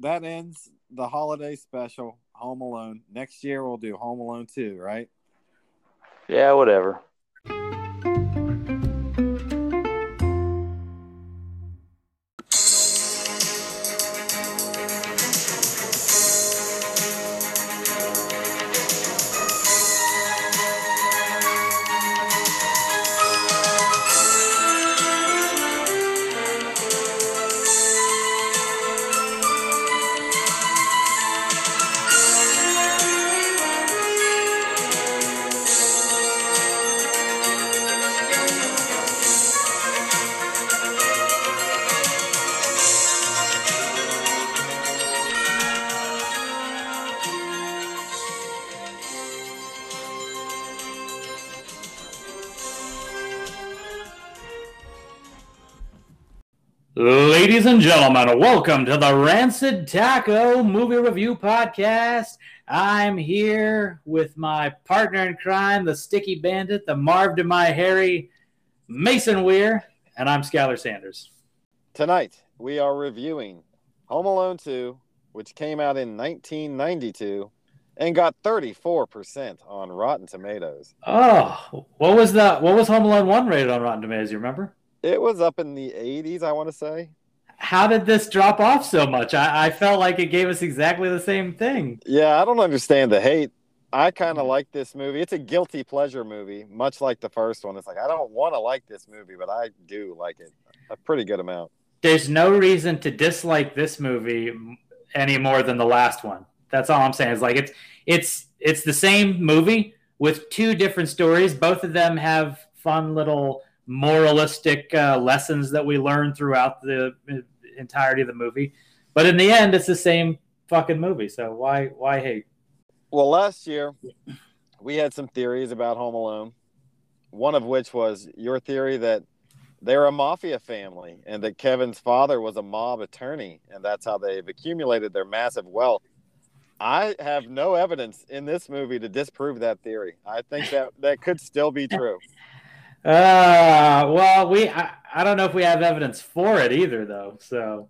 that ends the holiday special, Home Alone. Next year we'll do Home Alone 2, right? Yeah, whatever. And gentlemen, welcome to the Rancid Taco Movie Review Podcast. I'm here with my partner in crime, the Sticky Bandit, the Marv to my Harry, Mason Weir, and I'm Skylar Sanders. Tonight we are reviewing Home Alone 2, which came out in 1992 and got 34% on Rotten Tomatoes. Oh, what was that? What was Home Alone 1 rated on Rotten Tomatoes? You remember? It was up in the 80s, I want to say. How did this drop off so much? I, I felt like it gave us exactly the same thing. Yeah, I don't understand the hate. I kind of like this movie. It's a guilty pleasure movie, much like the first one. It's like I don't want to like this movie, but I do like it a pretty good amount. There's no reason to dislike this movie any more than the last one. That's all I'm saying. It's like it's it's it's the same movie with two different stories. Both of them have fun little moralistic uh, lessons that we learn throughout the entirety of the movie. But in the end, it's the same fucking movie. So why why hate? Well, last year we had some theories about Home Alone. One of which was your theory that they're a mafia family and that Kevin's father was a mob attorney and that's how they've accumulated their massive wealth. I have no evidence in this movie to disprove that theory. I think that that could still be true. Uh, well, we I, I don't know if we have evidence for it either, though. So,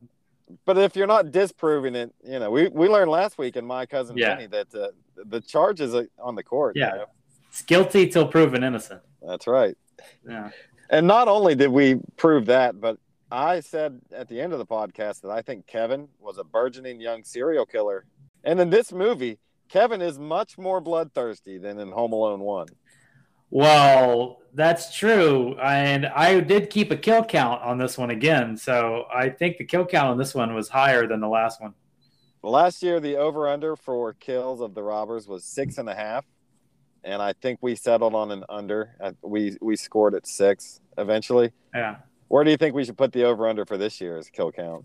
but if you're not disproving it, you know, we we learned last week in my cousin Yeah. That uh, the charges are on the court. you Yeah. know? it's guilty till proven innocent. that's right. Yeah. And not only did we prove that, but I said at the end of the podcast that I think Kevin was a burgeoning young serial killer. And in this movie, Kevin is much more bloodthirsty than in Home Alone 1. Well, that's true, and I did keep a kill count on this one again. So I think the kill count on this one was higher than the last one. Last year, the over under for kills of the robbers was six and a half. And I think we settled on an under. Uh, We, we scored at six eventually. Yeah. Where do you think we should put the over under for this year's kill count?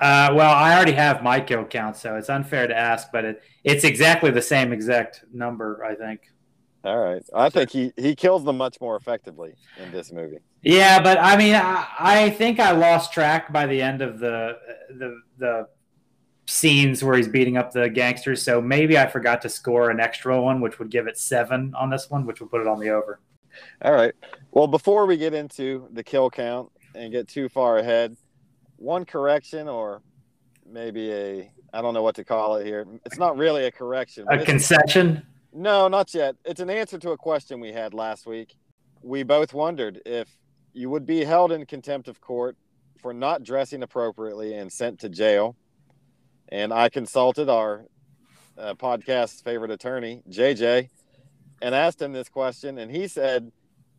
Uh, well, I already have my kill count, so it's unfair to ask, but it, it's exactly the same exact number, I think. All right. I think he, he kills them much more effectively in this movie. Yeah, but I mean, I, I think I lost track by the end of the the the scenes where he's beating up the gangsters. So maybe I forgot to score an extra one, which would give it seven on this one, which would put it on the over. All right. Well, before we get into the kill count and get too far ahead, one correction or maybe a I don't know what to call it here. It's not really a correction. A concession. No, not yet. It's an answer to a question we had last week. We both wondered if you would be held in contempt of court for not dressing appropriately and sent to jail. And I consulted our uh, podcast's favorite attorney, JJ, and asked him this question. And he said,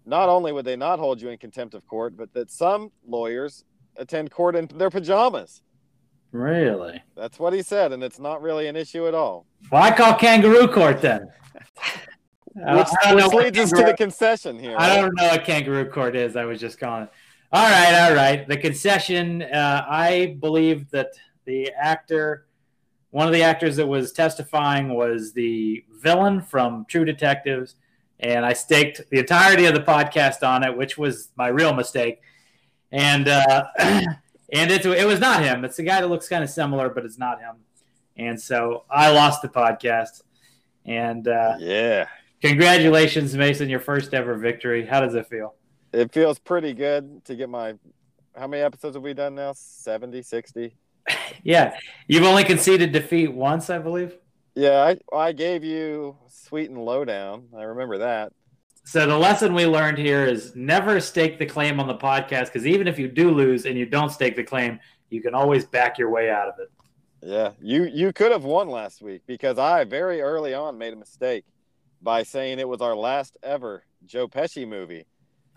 not only would they not hold you in contempt of court, but that some lawyers attend court in their pajamas. Really? That's what he said. And it's not really an issue at all. Well, I call kangaroo court then. Which, I don't know which what leads us to the concession here. I right? don't know what kangaroo court is. I was just calling it. All right, all right. The concession. Uh, I believe that the actor, one of the actors that was testifying, was the villain from True Detectives, and I staked the entirety of the podcast on it, which was my real mistake. And uh, and it's it was not him. It's the guy that looks kind of similar, but it's not him. And so I lost the podcast. And uh, Yeah. Congratulations, Mason, your first ever victory. How does it feel? It feels pretty good to get my. How many episodes have we done now? 70, 60? Yeah, you've only conceded defeat once, I believe. Yeah, I, I gave you Sweet and Lowdown. I remember that. So the lesson we learned here is never stake the claim on the podcast because even if you do lose and you don't stake the claim, you can always back your way out of it. Yeah, you you could have won last week because I very early on made a mistake by saying it was our last ever Joe Pesci movie.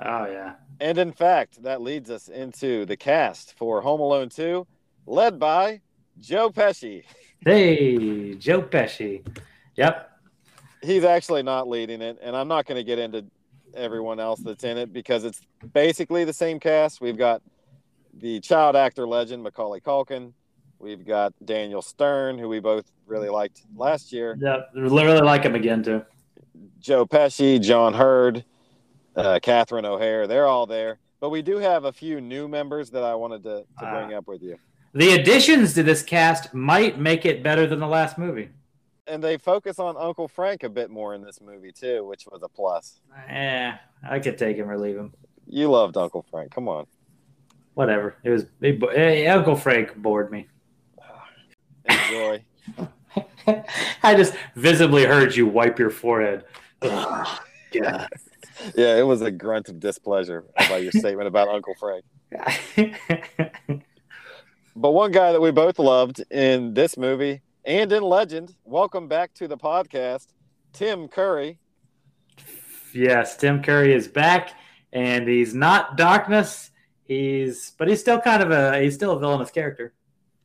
Oh yeah. And in fact, that leads us into the cast for Home Alone 2, led by Joe Pesci. Hey, Joe Pesci. Yep. He's actually not leading it, and I'm not going to get into everyone else that's in it because it's basically the same cast. We've got the child actor legend Macaulay Culkin. We've got Daniel Stern, who we both really liked last year. Yep. Really like him again too. Joe Pesci, John Heard, uh, Catherine O'Hara. They're all there. But we do have a few new members that I wanted to, to bring up with you. The additions to this cast might make it better than the last movie. And they focus on Uncle Frank a bit more in this movie, too, which was a plus. Yeah, I could take him or leave him. You loved Uncle Frank. Come on. Whatever. It was it, eh, Uncle Frank bored me. Enjoy. I just visibly heard you wipe your forehead. Ugh, yeah. yeah, it was a grunt of displeasure about your statement about Uncle Frank. But one guy that we both loved in this movie and in Legend, welcome back to the podcast, Tim Curry. yes, Tim Curry is back, and he's not darkness. He's but he's still kind of a he's still a villainous character.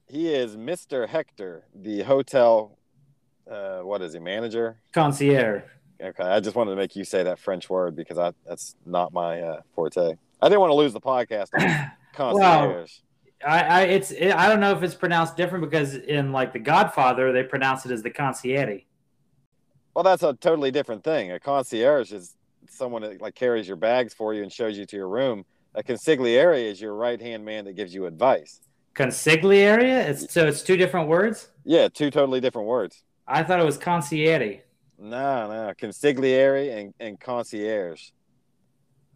He is Mr. Hector, the hotel. Uh, what is he, manager? Concierge. Okay, I just wanted to make you say that French word because I that's not my uh, forte. I didn't want to lose the podcast. On concierge. I, I it's it, I don't know if it's pronounced different because in like The Godfather they pronounce it as the concierge. Well, that's a totally different thing. A concierge is someone that like carries your bags for you and shows you to your room. A consigliere is your right hand man that gives you advice. Consigliere? It's so it's two different words. Yeah, two totally different words. I thought it was concierge. No, no, consigliere and, and concierge.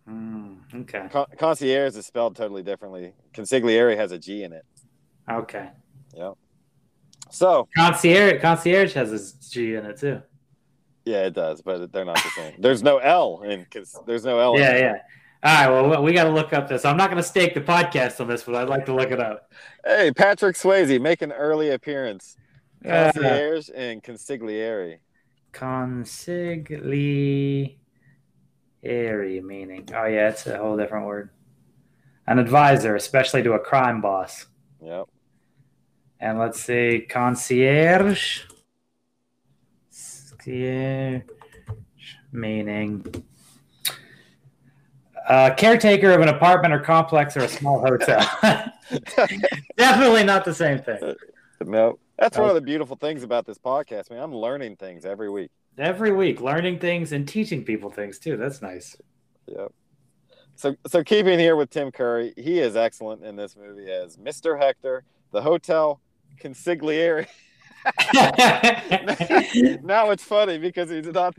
Hmm, okay. Con- concierge is spelled totally differently. Consigliere has a G in it. Okay. Yep. So Concierge concierge has a G in it too. yeah, it does, but they're not the same. There's no L in cons- there's no L. in Yeah, it. yeah. All right. Well, we got to look up this. I'm not going to stake the podcast on this, but I'd like to look it up. Hey, Patrick Swayze make an early appearance. Uh, Concierge and consigliere. consigliere meaning. Oh yeah, it's a whole different word. An advisor, especially to a crime boss. Yep. And let's see, concierge. Concierge meaning uh, caretaker of an apartment or complex or a small hotel. Definitely not the same thing. no, that's one of the beautiful things about this podcast, man. I'm learning things every week. Every week, learning things and teaching people things too. That's nice. Yep. So, so keeping here with Tim Curry, he is excellent in this movie as Mr. Hector, the hotel consigliere. now it's funny because he's not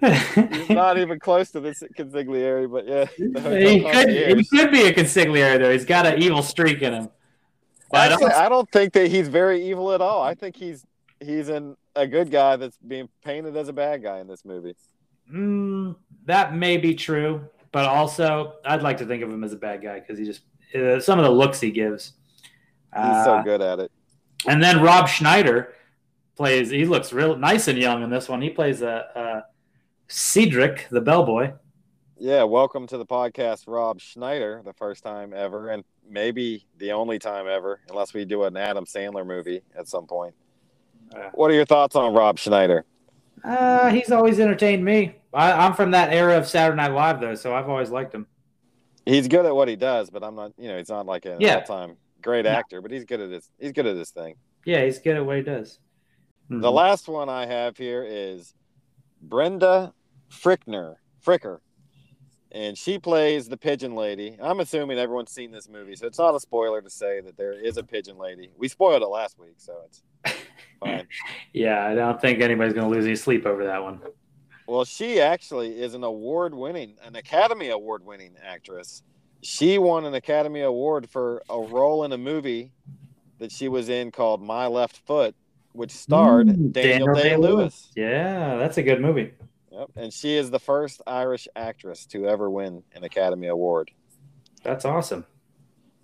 he's not even close to this consigliere, but yeah, he, could, he could be a consigliere though. He's got an evil streak in him. But Actually, also- I don't think that he's very evil at all. I think he's he's in a good guy that's being painted as a bad guy in this movie. Mm, that may be true, but also I'd like to think of him as a bad guy because he just uh, some of the looks he gives. He's Uh, so good at it. And then Rob Schneider plays. He looks real nice and young in this one. He plays a, a Cedric, the bellboy. Yeah, welcome to the podcast, Rob Schneider, the first time ever, and maybe the only time ever, unless we do an Adam Sandler movie at some point. What are your thoughts on Rob Schneider? Uh, he's always entertained me. I, I'm from that era of Saturday Night Live though, so I've always liked him. He's good at what he does, but I'm not, you know, he's not like an Yeah. all-time great actor, but he's good at this. he's good at this thing. Yeah, he's good at what he does. The Mhm. last one I have here is Brenda Frickner, Fricker. And she plays the pigeon lady. I'm assuming everyone's seen this movie, so it's not a spoiler to say that there is a pigeon lady. We spoiled it last week, so it's fine. Yeah, I don't think anybody's going to lose any sleep over that one. Well, she actually is an award winning, an Academy Award winning actress. She won an Academy Award for a role in a movie that she was in called My Left Foot, which starred Mm, Daniel, Day Day-Lewis. Lewis. Yeah, that's a good movie. Yep. And she is the first Irish actress to ever win an Academy Award. That's awesome.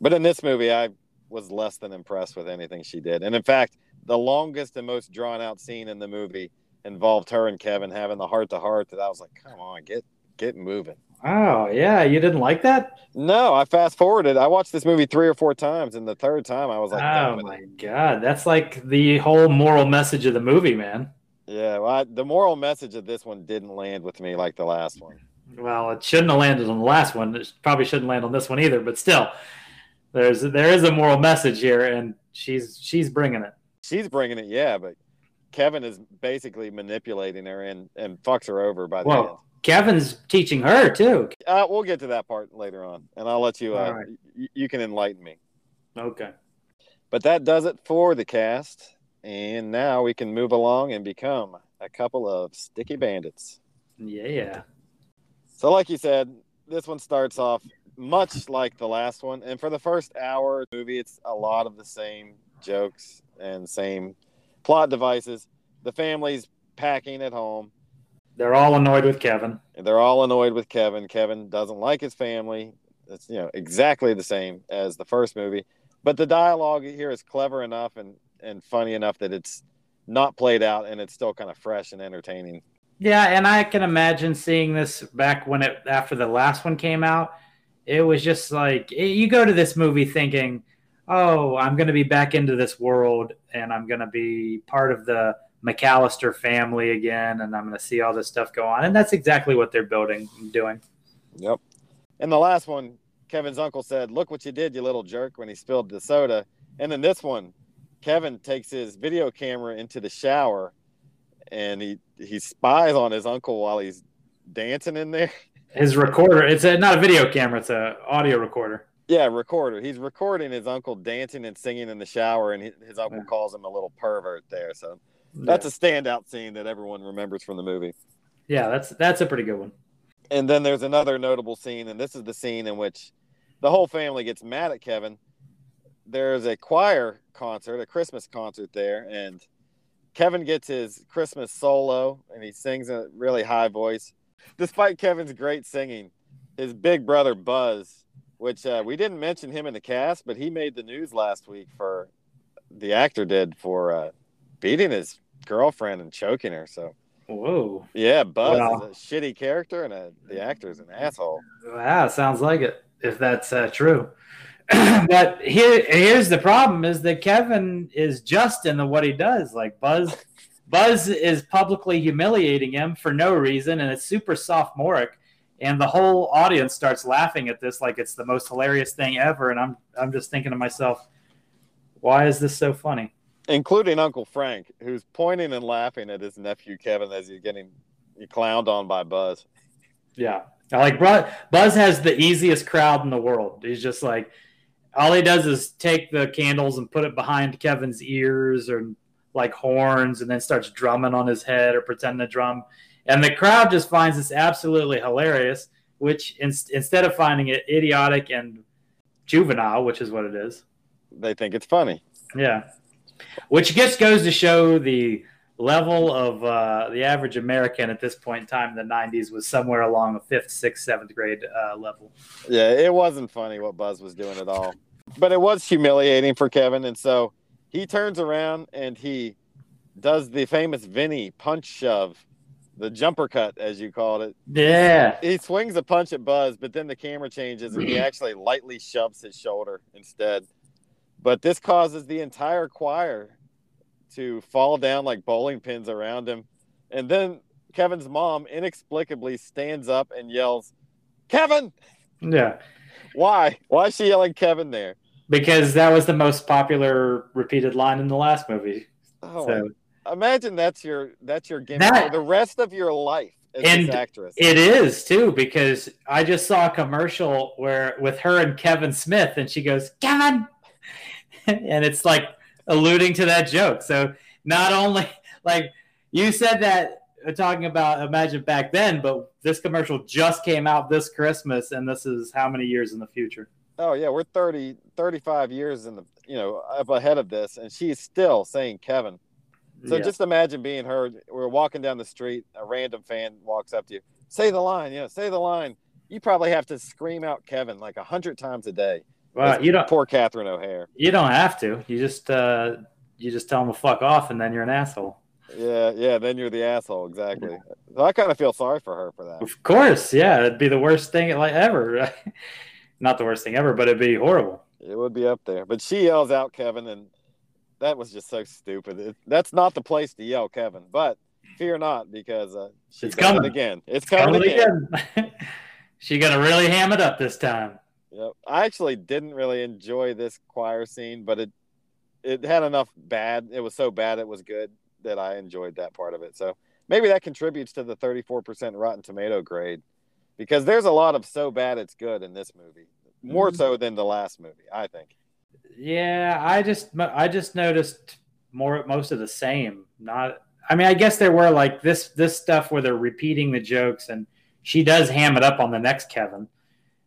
But in this movie, I was less than impressed with anything she did. And in fact, the longest and most drawn out scene in the movie involved her and Kevin having the heart to heart that I was like, come on, get get moving. Oh yeah, you didn't like that? No, I fast forwarded. I watched this movie three or four times, and the third time I was like, oh "Damn it." my god, that's like the whole moral message of the movie, man. yeah. Well, I, the moral message of this one didn't land with me like the last one. Well, it shouldn't have landed on the last one. It probably shouldn't land on this one either. But still, there's there is a moral message here, and she's she's bringing it. She's bringing it, yeah, but Kevin is basically manipulating her and and fucks her over by the end. Whoa, Kevin's teaching her too. Uh, we'll get to that part later on, and I'll let you. Uh, right. y- you can enlighten me. Okay. But that does it for the cast, and now we can move along and become a couple of sticky bandits. Yeah. So, like you said, this one starts off much like the last one, and for the first hour of the movie, it's a lot of the same jokes and same plot devices. The family's packing at home. They're all annoyed with Kevin. they're all annoyed with Kevin. Kevin doesn't like his family. It's you know exactly the same as the first movie, but the dialogue here is clever enough and and funny enough that it's not played out and it's still kind of fresh and entertaining. Yeah, and I can imagine seeing this back when it after the last one came out. It was just like you go to this movie thinking, "Oh, I'm going to be back into this world, and I'm going to be part of the McAllister family again, and I'm going to see all this stuff go on." And that's exactly what they're building and doing. Yep. And the last one, Kevin's uncle said, "Look what you did, you little jerk," when he spilled the soda. And then this one, Kevin takes his video camera into the shower, and he he spies on his uncle while he's dancing in there. His recorder, it's a, not a video camera, it's a audio recorder. Yeah, recorder. He's recording his uncle dancing and singing in the shower, and his, his uncle Yeah. calls him a little pervert there. So that's a standout scene that everyone remembers from the movie. yeah, that's that's a pretty good one. And then there's another notable scene, and this is the scene in which the whole family gets mad at Kevin. There's a choir concert, a Christmas concert there, and Kevin gets his Christmas solo, and he sings in a really high voice. Despite Kevin's great singing, his big brother Buzz, which uh, we didn't mention him in the cast, but he made the news last week for the actor did for uh, beating his girlfriend and choking her. So Whoa. yeah, Buzz Wow. is a shitty character, and a, the is an asshole. Wow, sounds like it. If that's uh, true, but here, here's the problem: is that Kevin is just in the what he does. Like Buzz, Buzz is publicly humiliating him for no reason, and it's super sophomoric. And the whole audience starts laughing at this like it's the most hilarious thing ever. And I'm, I'm just thinking to myself, why is this so funny? including Uncle Frank, who's pointing and laughing at his nephew Kevin as he's getting clowned on by Buzz. Yeah. Like Buzz has the easiest crowd in the world. He's just like all he does is take the candles and put it behind Kevin's ears or like horns and then starts drumming on his head or pretending to drum. And the crowd just finds this absolutely hilarious, which in- instead of finding it idiotic and juvenile, which is what it is. They think it's funny. Yeah. Which just goes to show the level of uh, the average American at this point in time in the 90s was somewhere along a fifth, sixth, seventh grade uh, level. Yeah, it wasn't funny what Buzz was doing at all. But it was humiliating for Kevin. And so he turns around and he does the famous Vinny punch shove, the jumper cut, as you called it. Yeah. He swings a punch at Buzz, but then the camera changes and he actually lightly shoves his shoulder instead. But this causes the entire choir to fall down like bowling pins around him. And then Kevin's mom inexplicably stands up and yells, Kevin! Yeah. Why? Why is she yelling Kevin there? Because that was the most popular repeated line in the last movie. Oh, So imagine that's your that's your gimmick That- the rest of your life as And actress. it is too, because I just saw a commercial where with her and Kevin Smith, and she goes, Kevin! and it's like alluding to that joke. So not only like you said that uh, talking about imagine back then, but this commercial just came out this Christmas, and this is how many years in the future? Oh yeah, we're 30, 35 years in the you know, up ahead of this, and she's still saying Kevin. So Yeah. just imagine being her. We're walking down the street. A random fan walks up to you. Say the line. You know, say the line. You probably have to scream out Kevin like a hundred times a day. well, you don't Poor Catherine O'Hara. you don't have to. You just uh, you just tell them to fuck off, and then you're an asshole. Yeah, yeah. Then you're the asshole. Exactly. So I kind of feel sorry for her for that. Of course, yeah, it'd be the worst thing like ever. Not the worst thing ever, but it'd be horrible. It would be up there. But she yells out Kevin, and that was just so stupid. It, that's not the place to yell Kevin. But fear not, because uh, she's It's coming coming. again. It's coming, Coming again. again. she gonna really ham it up this time. Yep. I actually didn't really enjoy this choir scene, but it it had enough bad. It was so bad it was good that I enjoyed that part of it. So maybe that contributes to the 34% Rotten Tomato grade because there's a lot of so bad it's good in this movie. More Mhm. so than the last movie, I think. Yeah, I just I just noticed more most of the same. Not I mean, I guess there were like this this stuff where they're repeating the jokes and she does ham it up on the next Kevin.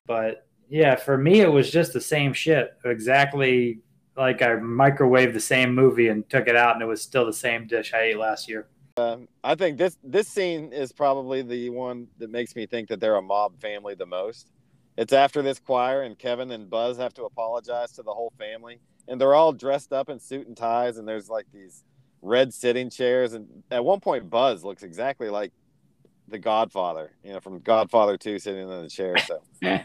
But yeah, for me it was just the same shit. Exactly like I microwaved the same movie and took it out and it was still the same dish I ate last year. Um, I think this this scene is probably the one that makes me think that they're a mob family the most. It's after this choir and Kevin and Buzz have to apologize to the whole family and they're all dressed up in suit and ties and there's like these red sitting chairs and at one point Buzz looks exactly like the Godfather, you know, from Godfather 2 sitting in the chair. So yeah.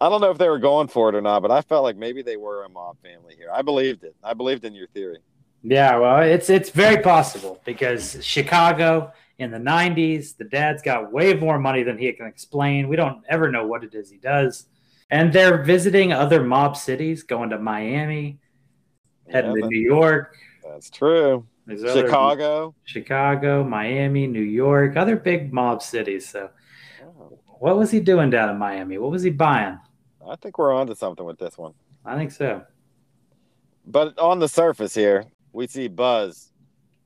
I don't know if they were going for it or not, but I felt like maybe they were a mob family here. I believed it. I believed in your theory. Yeah, well, it's it's very possible because Chicago in the '90s, the dad's got way more money than he can explain. We don't ever know what it is he does, and they're visiting other mob cities, going to Miami, heading Yeah, to New York. that's true. There's other- Chicago. Chicago, Miami, New York, other big mob cities. So, Oh, what was he doing down in Miami? What was he buying? I think we're onto something with this one. I think so. But on the surface here, we see Buzz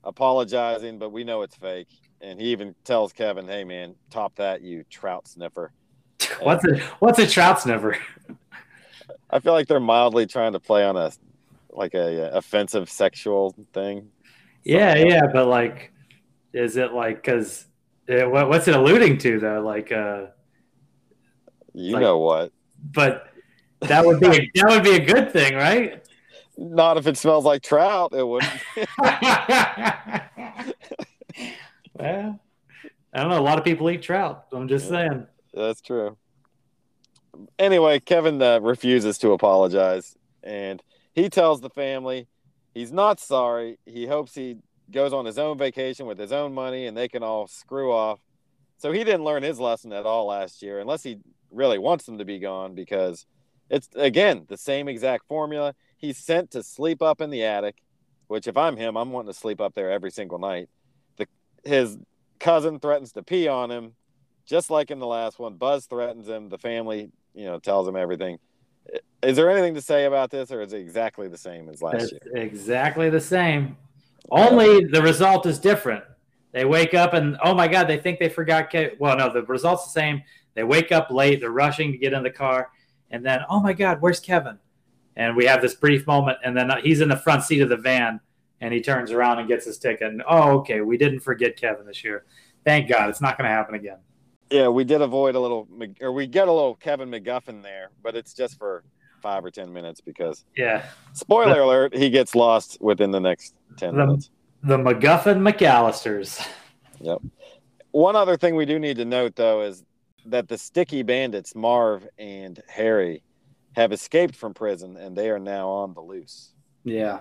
apologizing, but we know it's fake. And he even tells Kevin, "Hey man, top that, you trout sniffer." What's a what's a trout sniffer? I feel like they're mildly trying to play on a like a, uh, offensive sexual thing. Yeah, Something yeah, but like, is it like because what, what's it alluding to though? Like, uh, You Like- know what? but that would be a, that would be a good thing, right? Not if it smells like trout. It wouldn't. well, I don't know. A lot of people eat trout. I'm just saying. That's true. Anyway, Kevin uh, refuses to apologize, and he tells the family he's not sorry. He hopes he goes on his own vacation with his own money, and they can all screw off. So he didn't learn his lesson at all last year, unless he really wants them to be gone, because it's again the same exact formula. He's sent to sleep up in the attic, which if I'm him, I'm wanting to sleep up there every single night. The his cousin threatens to pee on him just like in the last one, Buzz threatens him. The family, you know, tells him everything. Is there anything to say about this, or is it exactly the same as last It's year? exactly the same. Only the result is different. They wake up and oh my god, they think they forgot. Ke- well, no, the result's the same. They wake up late. They're rushing to get in the car, and then oh my god, where's Kevin? And we have this brief moment, and then he's in the front seat of the van, and he turns around and gets his ticket. And oh, okay, we didn't forget Kevin this year. Thank God, it's not going to happen again. Yeah, we did avoid a little, or we get a little Kevin McGuffin there, but it's just for five or ten minutes because, Yeah, spoiler alert, he gets lost within the next ten The- minutes. the McGuffin McAllisters. Yep. One other thing we do need to note, though, is that the sticky bandits, Marv and Harry, have escaped from prison and they are now on the loose. Yeah.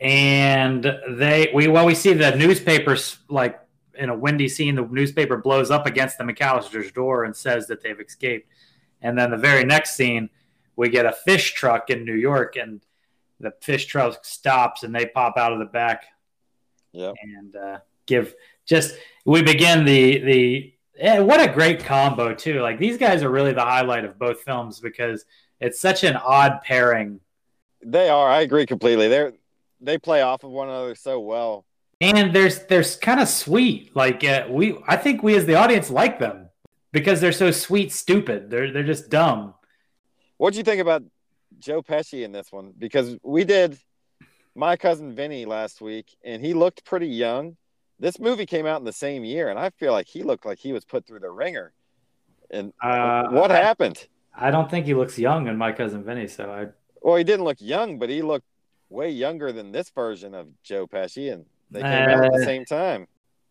And they we well we see the newspapers like in a windy scene the newspaper blows up against the McAllister's door and says that they've escaped. And then the very next scene we get a fish truck in New York and the fish truck stops and they pop out of the back Yeah. and uh, give just we begin the the eh, what a great combo too. Like these guys are really the highlight of both films because it's such an odd pairing They are. I agree completely. They're they play off of one another so well. and there's there's kind of sweet like uh, we i think we as the audience like them because they're so sweet stupid they're they're just dumb What do you think about Joe Pesci in this one because we did my cousin Vinny last week, and he looked pretty young. This movie came out in the same year, and I feel like he looked like he was put through the ringer. And Uh, what happened? I don't think he looks young in my cousin Vinny, so I Well, he didn't look young, but he looked way younger than this version of Joe Pesci, and they came out at the Uh, same time.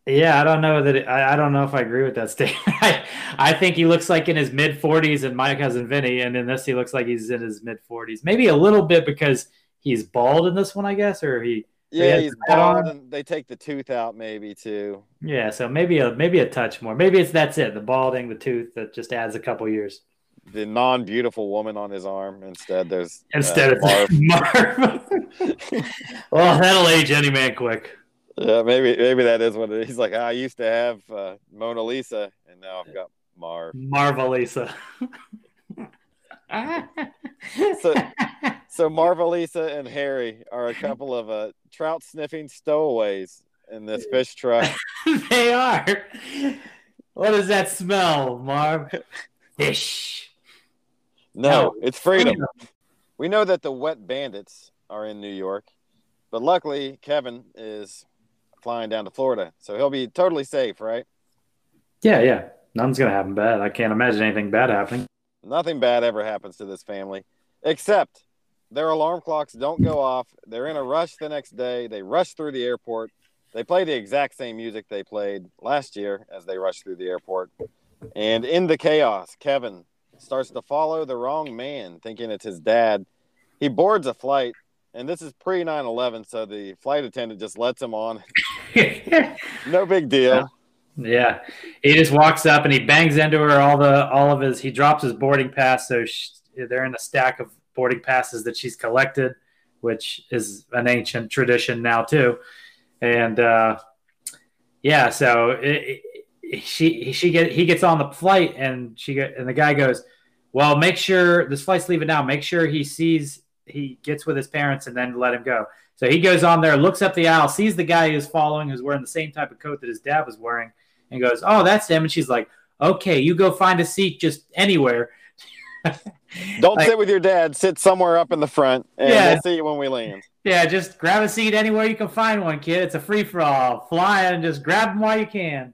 Yeah, I don't know that. It, I, I don't know if I agree with that statement. I, I think he looks like in his mid 40s in my cousin Vinny, and in this he looks like he's in his mid 40s. Maybe a little bit because he's bald in this one, I guess, or he. Yeah, has he's bald, and they take the tooth out maybe too. Yeah, so maybe a maybe a touch more. Maybe it's that's it. The balding, the tooth that just adds a couple years The non-beautiful woman on his arm instead. There's uh, instead of Marv. Marv. well, that'll age any man quick. Yeah, maybe maybe that is what it is. He's like, I used to have uh, Mona Lisa, and now I've got Marv. Marvelisa. So- So Marvelisa and Harry are a couple of uh, trout sniffing stowaways in this fish truck. they are. What does that smell, Marv? Fish. No, it's freedom. We know that the wet bandits are in New York, but luckily Kevin is flying down to Florida, so he'll be totally safe, right? Yeah, yeah. Nothing's gonna happen bad. I can't imagine anything bad happening. Nothing bad ever happens to this family, except their alarm clocks don't go off. They're in a rush the next day. They rush through the airport. They play the exact same music they played last year as they rush through the airport. And in the chaos, Kevin starts to follow the wrong man, thinking it's his dad. He boards a flight, and this is pre 9 11, so the flight attendant just lets him on. No big deal. yeah, he just walks up and he bangs into her. All the all of his he drops his boarding pass, so sh they're in a stack of boarding passes that she's collected, which is an ancient tradition now too. And uh, yeah, so it, she she get he gets on the flight and she get and the guy goes, well, make sure this flight's leaving now. Make sure he sees he gets with his parents and then let him go. So he goes on there, looks up the aisle, sees the guy who's following, who's wearing the same type of coat that his dad was wearing, and goes, "Oh, that's him." And she's like, "Okay, you go find a seat just anywhere." Don't Like- sit with your dad. Sit somewhere up in the front, and Yeah. we'll see you when we land. Yeah, just grab a seat anywhere you can find one, kid. It's a free for all. Fly and just grab them while you can.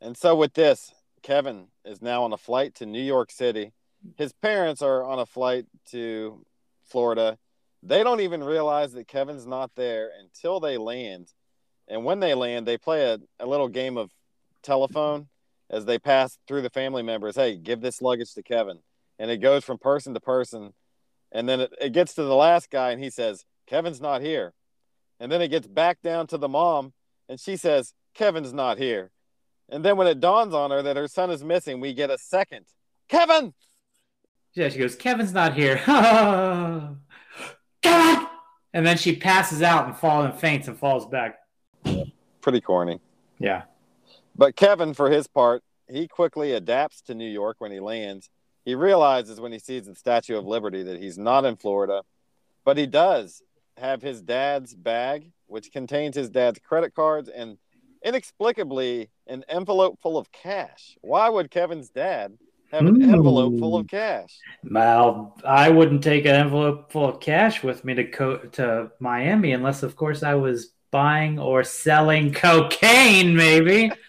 And so with this, Kevin is now on a flight to New York City. His parents are on a flight to Florida. They don't even realize that Kevin's not there until they land. And when they land, they play a, a little game of telephone as they pass through the family members. Hey, give this luggage to Kevin. And it goes from person to person. And then it, it gets to the last guy and he says, Kevin's not here. And then it gets back down to the mom and she says, Kevin's not here. And then when it dawns on her that her son is missing, we get a second. Kevin! Yeah, she goes, Kevin's not here. Kevin! And then she passes out and falls and faints and falls back. Pretty corny. Yeah. But Kevin, for his part, he quickly adapts to New York when he lands. He realizes when he sees the Statue of Liberty that he's not in Florida, but he does have his dad's bag, which contains his dad's credit cards and inexplicably an envelope full of cash. Why would Kevin's dad have an Ooh. envelope full of hmm. cash? Well, I wouldn't take an envelope full of cash with me to co- to Miami unless, of course, I was buying or selling cocaine, maybe.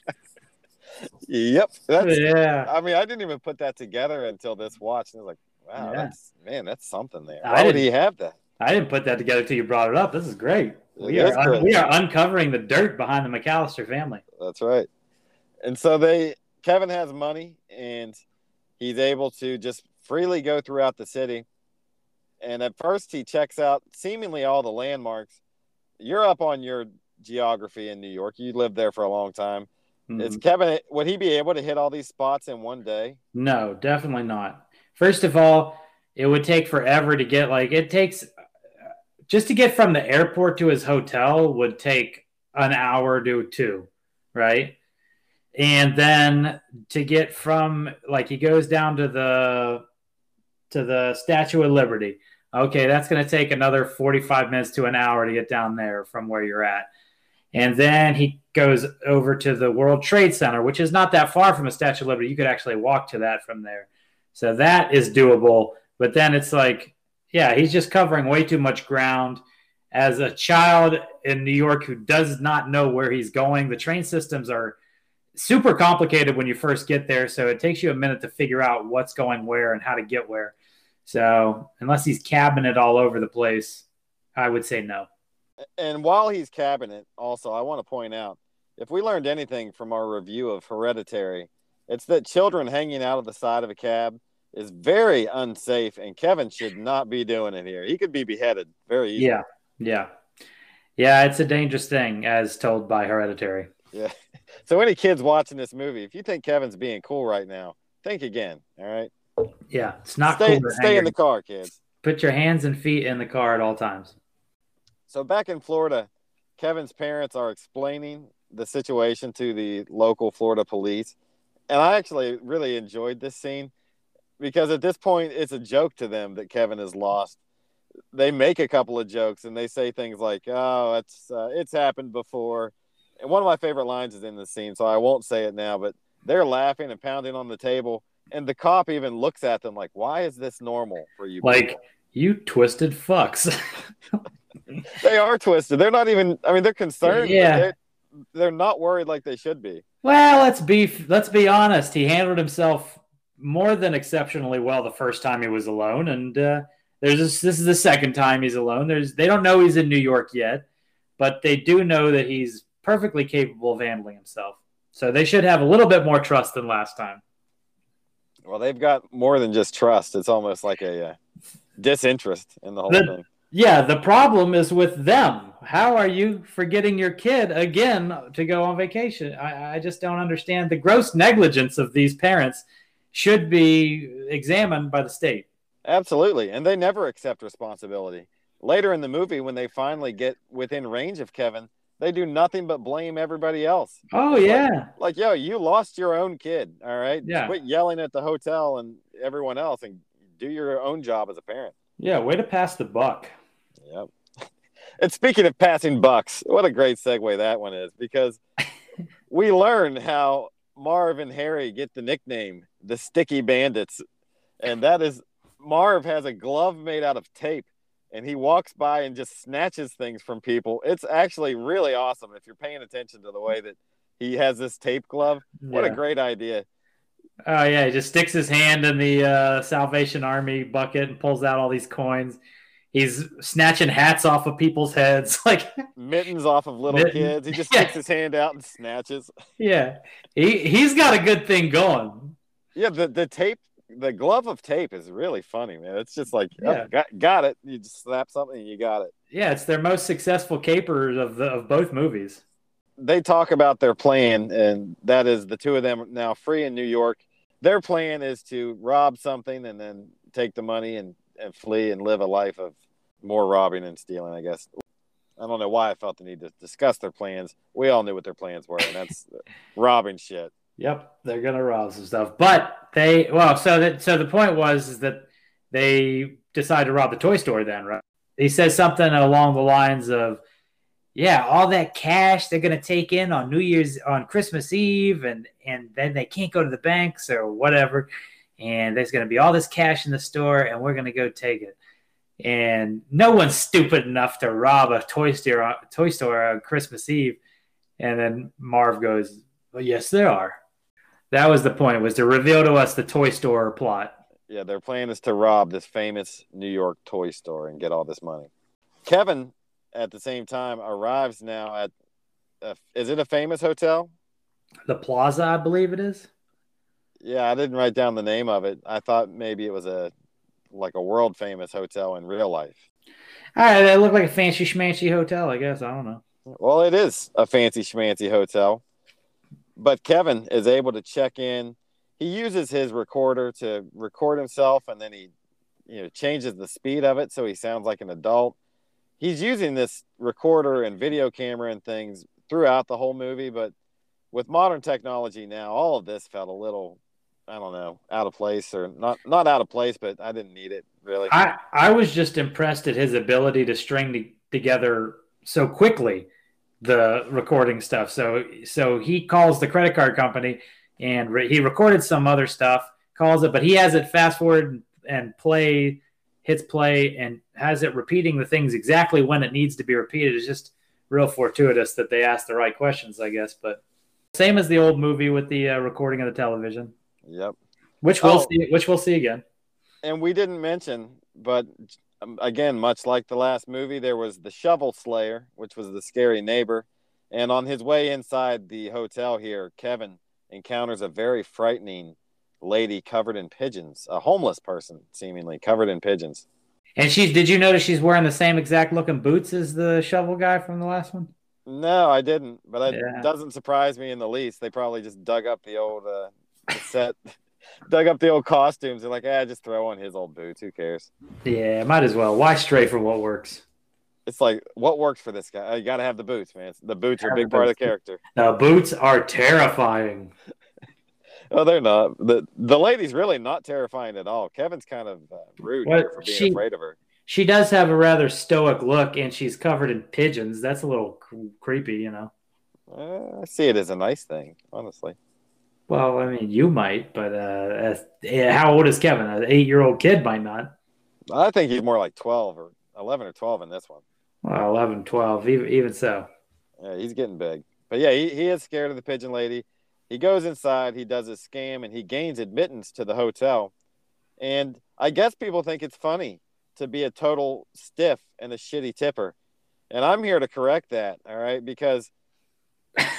Yep. That's yeah. I mean, I didn't even put that together until this watch. And I was like, wow, Yeah. that's man, that's something there. I Why would didn't- he have that? I didn't put that together till you brought it up. This is great. We are is great. we are uncovering the dirt behind the McAllister family. That's right. And so they Kevin has money and he's able to just freely go throughout the city. And at first he checks out seemingly all the landmarks. You're up on your geography in New York. You lived there for a long time. Is Mhm. Kevin would he be able to hit all these spots in one day? No, definitely not. First of all, it would take forever to get like it takes just to get from the airport to his hotel would take an hour to two, right? And then to get from like he goes down to the to the Statue of Liberty. Okay, that's going to take another 45 minutes to an hour to get down there from where you're at. And then he goes over to the World Trade Center, which is not that far from the Statue of Liberty. You could actually walk to that from there. So that is doable. But then it's like Yeah, he's just covering way too much ground. As a child in New York who does not know where he's going, the train systems are super complicated when you first get there. So it takes you a minute to figure out what's going where and how to get where. So unless he's cabinet all over the place, I would say no. And while he's cabinet, also, I want to point out if we learned anything from our review of Hereditary, it's that children hanging out of the side of a cab is very unsafe, and Kevin should not be doing it here. He could be beheaded very easily. Yeah, yeah, yeah. It's a dangerous thing, as told by Hereditary. Yeah. So, any kids watching this movie, if you think Kevin's being cool right now, think again. All right. Yeah, it's not stay, cool. Stay in the car, kids. Put your hands and feet in the car at all times. So back in Florida, Kevin's parents are explaining the situation to the local Florida police. And I actually really enjoyed this scene because at this point it's a joke to them that Kevin is lost. They make a couple of jokes and they say things like, "Oh, it's uh, it's happened before." And one of my favorite lines is in the scene, so I won't say it now, but they're laughing and pounding on the table and the cop even looks at them like, "Why is this normal for you?" Like, people? you twisted fucks. they are twisted. They're not even. I mean, they're concerned. Yeah. They're, they're not worried like they should be. Well, let's be let's be honest. He handled himself more than exceptionally well the first time he was alone, and uh, there's this, this is the second time he's alone. There's they don't know he's in New York yet, but they do know that he's perfectly capable of handling himself. So they should have a little bit more trust than last time. Well, they've got more than just trust. It's almost like a uh, disinterest in the whole The- thing. Yeah, the problem is with them. How are you forgetting your kid again to go on vacation? I, I just don't understand. The gross negligence of these parents should be examined by the state. Absolutely. And they never accept responsibility. Later in the movie, when they finally get within range of Kevin, they do nothing but blame everybody else. Oh, It's like- yeah. Like, yo, you lost your own kid. All right. Yeah. Quit yelling at the hotel and everyone else and do your own job as a parent. Yeah, way to pass the buck. Yep. And speaking of passing bucks, what a great segue that one is because we learn how Marv and Harry get the nickname the Sticky Bandits. And that is Marv has a glove made out of tape and he walks by and just snatches things from people. It's actually really awesome if you're paying attention to the way that he has this tape glove. What a great idea. Oh yeah, he just sticks his hand in the uh, Salvation Army bucket and pulls out all these coins. He's snatching hats off of people's heads. Like, Mittens off of little kids. He just Yeah. sticks his hand out and snatches. yeah, he he's got a good thing going. Yeah, the the tape, the glove of tape is really funny, man. It's just like, oh, Yeah. got, got it. You just slap something, and you got it. Yeah, it's their most successful capers of the of both movies. They talk about their plan, and that is the two of them now free in New York. Their plan is to rob something and then take the money and, and flee and live a life of more robbing and stealing, I guess. I don't know why I felt the need to discuss their plans. We all knew what their plans were, and that's robbing shit. Yep, they're gonna rob some stuff, but they well, so that so the point was is that they decide to rob the toy store. Then, right? He says something along the lines of, "Yeah, all that cash they're gonna take in on New Year's on Christmas Eve, and and then they can't go to the banks or whatever, and there's gonna be all this cash in the store, and we're gonna go take it." And no one's stupid enough to rob a toy store toy store on Christmas Eve. And then Marv goes, well, "Yes, there are." That was the point, was to reveal to us the toy store plot. Yeah, their plan is to rob this famous New York toy store and get all this money. Kevin, at the same time, arrives now at. A, is it a famous hotel? The Plaza, I believe it is. Yeah, I didn't write down the name of it. I thought maybe it was a like a world famous hotel in real life. All right, that looked like a fancy schmancy hotel, I guess. I don't know. Well, it is a fancy schmancy hotel, but Kevin is able to check in. He uses his recorder to record himself, and then he, you know, changes the speed of it so he sounds like an adult. He's using this recorder and video camera and things throughout the whole movie, but with modern technology now, all of this felt a little, I don't know, out of place or not not out of place, but I didn't need it really. I, I was just impressed at his ability to string to, together so quickly the recording stuff. So so he calls the credit card company and re- he recorded some other stuff, calls it, but he has it fast forward and play hits play and has it repeating the things exactly when it needs to be repeated is just real fortuitous that they asked the right questions, I guess. But same as the old movie with the uh, recording of the television. Yep. Which we'll Oh. see. Which we'll see again. And we didn't mention, but again, much like the last movie, there was the Shovel Slayer, which was the scary neighbor. And on his way inside the hotel here, Kevin encounters a very frightening lady covered in pigeons, a homeless person, seemingly covered in pigeons. And she's. Did you notice she's wearing the same exact looking boots as the shovel guy from the last one? No, I didn't, but it Yeah. doesn't surprise me in the least. They probably just dug up the old uh, set, dug up the old costumes, and like, ah, just throw on his old boots. Who cares? Yeah, might as well. Why stray from what works? It's like, what works for this guy? You got to have the boots, man. The boots are a big part of the character. The boots are terrifying. Oh, they're not. the The lady's really not terrifying at all. Kevin's kind of uh, rude What? for being She- afraid of her. She does have a rather stoic look, and she's covered in pigeons. That's a little cr- creepy, you know. Uh, I see it as a nice thing, honestly. Well, I mean, you might, but uh, how old is Kevin? An eight-year-old kid might not. I think he's more like twelve or eleven or twelve in this one. Well, 11, 12, even, even so. Yeah, he's getting big. But yeah, he, he is scared of the pigeon lady. He goes inside, he does his scam, and he gains admittance to the hotel. And I guess people think it's funny to be a total stiff and a shitty tipper. And I'm here to correct that, all right? Because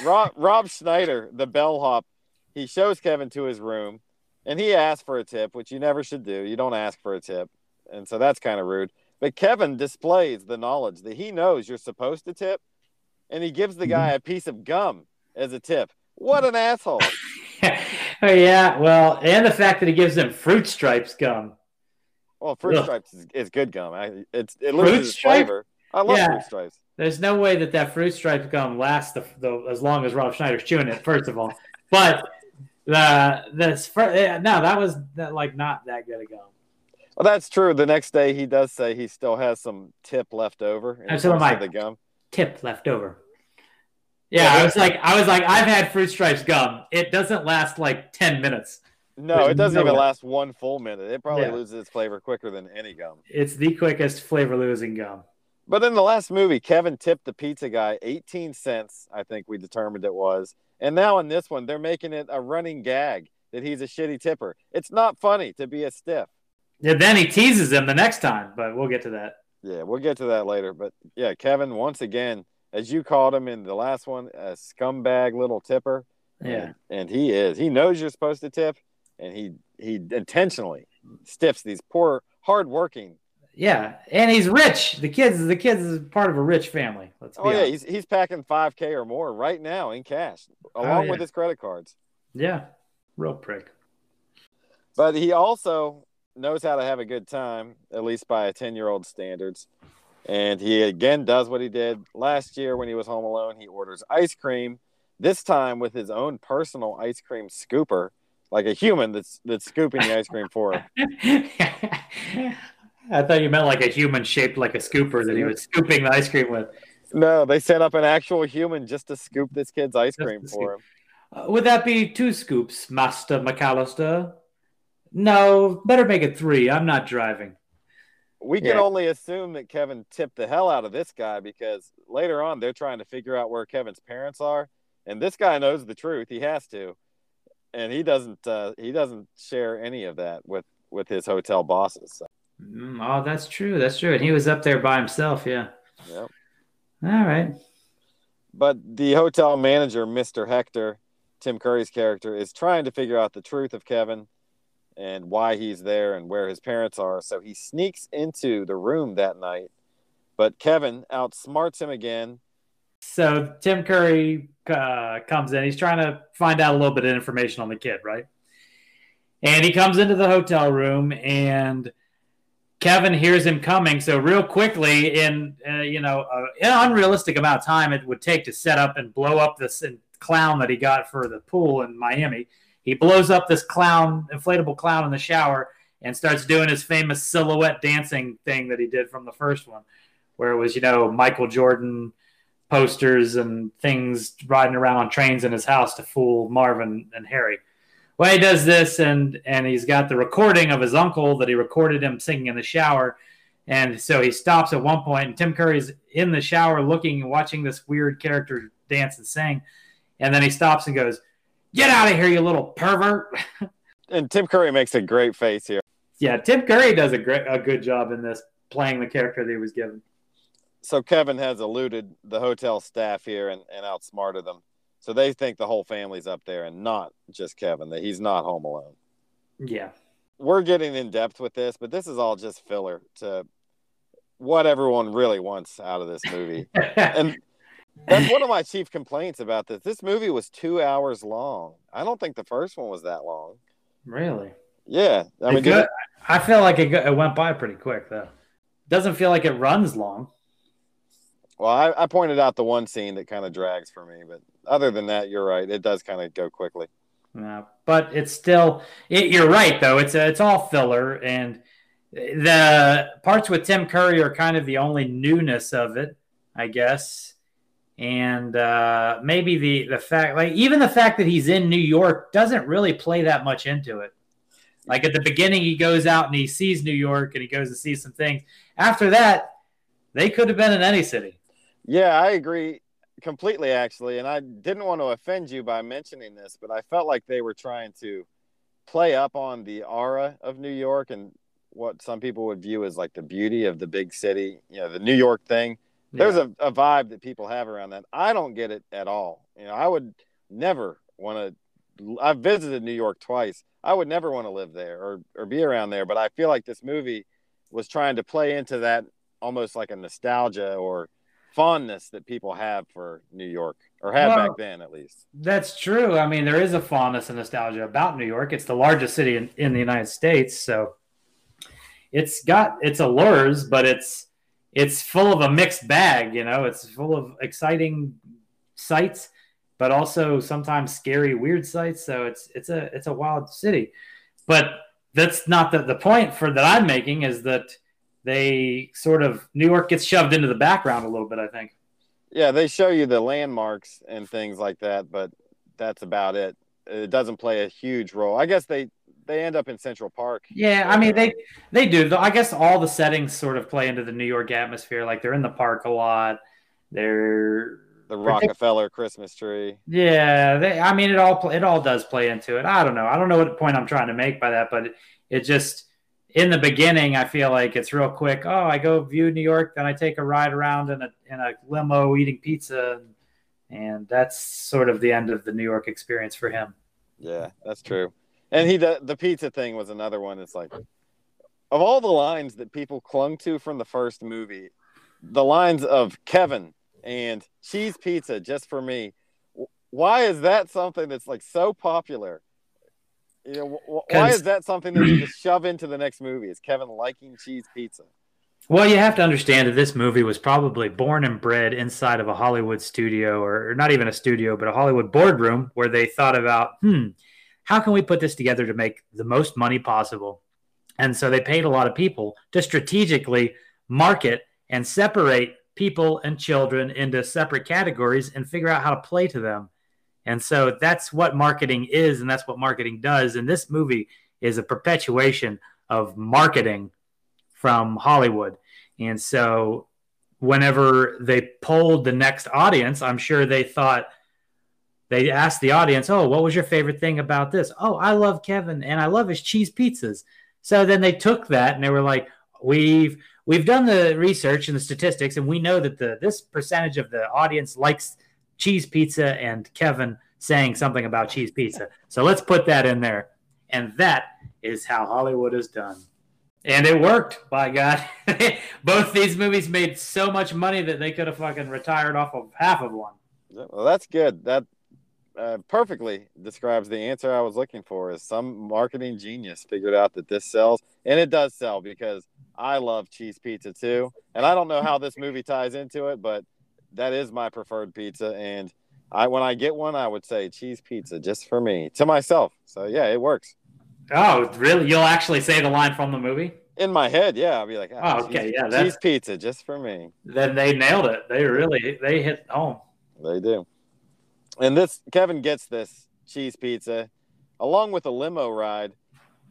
Rob, Rob Schneider, the bellhop, he shows Kevin to his room and he asks for a tip, which you never should do. You don't ask for a tip. And so that's kind of rude. But Kevin displays the knowledge that he knows you're supposed to tip and he gives the guy mm-hmm. a piece of gum as a tip. What an asshole. oh, yeah, well, and the fact that he gives them fruit stripes gum. Well, fruit Ugh. stripes is, is good gum. I, it's it loses its flavor. I love Yeah. fruit stripes. There's no way that that fruit stripe gum lasts the, the, as long as Rob Schneider's chewing it. First of all, but the this fir- yeah, no, that was that, like not that good a gum. Well, that's true. The next day, he does say he still has some tip left over. in And so am terms I. of the gum. Tip left over. Yeah, I was like, I was like, I've had fruit stripes gum. It doesn't last like ten minutes. No, There's it doesn't no even way. last one full minute. It probably Yeah. loses its flavor quicker than any gum. It's the quickest flavor losing gum. But in the last movie, Kevin tipped the pizza guy 18 cents, I think we determined it was. And now in this one, they're making it a running gag that he's a shitty tipper. It's not funny to be a stiff. Yeah, then he teases him the next time, but we'll get to that. Yeah, we'll get to that later. But yeah, Kevin, once again, as you called him in the last one, a scumbag little tipper. Yeah. And, and he is. He knows you're supposed to tip, and he he intentionally stiffs these poor, hardworking. Yeah, and he's rich. The kids, the kids is part of a rich family. Let's be Oh yeah, honest. he's he's packing five k or more right now in cash, oh, along Oh, yeah. with his credit cards. yeah, real prick. But he also knows how to have a good time, at least by a 10 year old standards. And he again does what he did last year when he was home alone. He orders ice cream, this time with his own personal ice cream scooper, like a human that's that's scooping the ice cream for him. I thought you meant like a human shaped like a scooper that he was scooping the ice cream with. No, they set up an actual human just to scoop this kid's ice Just cream for him. Uh, would that be two scoops, Master McAllister? No, better make it three. I'm not driving. We can Yeah. only assume that Kevin tipped the hell out of this guy because later on they're trying to figure out where Kevin's parents are, and this guy knows the truth. He has to, and he doesn't. Uh, he doesn't share any of that with with his hotel bosses. So, oh, that's true. That's true. And he was up there by himself. Yeah. yep. All right. But the hotel manager, Mister Hector, Tim Curry's character, is trying to figure out the truth of Kevin and why he's there and where his parents are. So he sneaks into the room that night, but Kevin outsmarts him again. So Tim Curry uh, comes in. He's trying to find out a little bit of information on the kid, right? And he comes into the hotel room, and Kevin hears him coming. So real quickly, in uh, you know uh, an unrealistic amount of time it would take to set up and blow up this clown that he got for the pool in Miami, he blows up this clown, inflatable clown in the shower, and starts doing his famous silhouette dancing thing that he did from the first one, where it was you know Michael Jordan posters and things riding around on trains in his house to fool Marvin and Harry. Well, he does this, and and he's got the recording of his uncle that he recorded him singing in the shower, and so he stops at one point, and Tim Curry's in the shower looking and watching this weird character dance and sing, and then he stops and goes, "Get out of here, you little pervert!" And Tim Curry makes a great face here. yeah, Tim Curry does a great a good job in this playing the character that he was given. So Kevin has eluded the hotel staff here and, and outsmarted them. So they think the whole family's up there and not just Kevin, that he's not home alone. Yeah. We're getting in depth with this, but this is all just filler to what everyone really wants out of this movie. and that's one of my chief complaints about this. This movie was two hours long. I don't think the first one was that long. really? Yeah. I It mean, go- I feel like it, it went by pretty quick though. Doesn't feel like it runs long. Well, I, I pointed out the one scene that kind of drags for me, but other than that, you're right. It does kind of go quickly. Yeah, but it's still. It, you're right though. It's it's all filler, and the parts with Tim Curry are kind of the only newness of it, I guess. And uh, maybe the the fact, like even the fact that he's in New York, doesn't really play that much into it. Like at the beginning, he goes out and he sees New York, and he goes to see some things. After that, they could have been in any city. Yeah, I agree completely, actually. And I didn't want to offend you by mentioning this, but I felt like they were trying to play up on the aura of New York and what some people would view as like the beauty of the big city, you know, the New York thing. There's a, a vibe that people have around that. I don't get it at all. You know, I would never want to. I've visited New York twice. I would never want to live there or or be around there. But I feel like this movie was trying to play into that almost like a nostalgia or fondness that people have for New York or had Well- back then at least. That's true. I mean, there is a fondness and nostalgia about New York. It's the largest city in, in the United States, so it's got its allures, but it's it's full of a mixed bag. You know, it's full of exciting sights, but also sometimes scary, weird sights. So it's it's a it's a wild city. But that's not the the point for that I'm making is that they sort of New York gets shoved into the background a little bit. I think. Yeah, they show you the landmarks and things like that, but that's about it. It doesn't play a huge role. I guess they they end up in Central Park. Yeah, I mean they they do. I guess all the settings sort of play into the New York atmosphere. Like they're in the park a lot. They're The Rockefeller Christmas tree. yeah. They, I mean it all it all does play into it. I don't know. I don't know what point I'm trying to make by that, but it, it just in the beginning I feel like it's real quick. Oh, I go view New York, then I take a ride around in a in a limo eating pizza, and that's sort of the end of the New York experience for him. Yeah, that's true. And he the, the pizza thing was another one. It's like of all the lines that people clung to from the first movie, the lines of Kevin and cheese pizza just for me. Why is that something that's like so popular? Know, wh- wh- why is that something that you just shove into the next movie? Is Kevin liking cheese pizza? Well, you have to understand that this movie was probably born and bred inside of a Hollywood studio, or, or not even a studio, but a Hollywood boardroom where they thought about, hmm, how can we put this together to make the most money possible? And so they paid a lot of people to strategically market and separate people and children into separate categories and figure out how to play to them. And so that's what marketing is, and that's what marketing does. And this movie is a perpetuation of marketing from Hollywood. And so whenever they polled the next audience, I'm sure they thought they asked the audience, "Oh, what was your favorite thing about this?" "Oh, I love Kevin and I love his cheese pizzas." So then they took that and they were like, "We've we've done the research and the statistics and we know that the this percentage of the audience likes cheese pizza and Kevin saying something about cheese pizza. So let's put that in there." And that is how Hollywood is done. And it worked, by God. Both these movies made so much money that they could have fucking retired off of half of one. Well, that's good. That uh, perfectly describes the answer I was looking for. Is some marketing genius figured out that this sells, and it does sell because I love cheese pizza too. And I don't know how this movie ties into it, but that is my preferred pizza. And I, when I get one, I would say cheese pizza just for me to myself. So yeah, it works Oh, really? You'll actually say the line from the movie? in my head. Yeah, I'll be like, ah, Oh, okay, cheese, yeah, that's- cheese pizza just for me. Then they nailed it. They really they hit home. They do. And this Kevin gets this cheese pizza, along with a limo ride.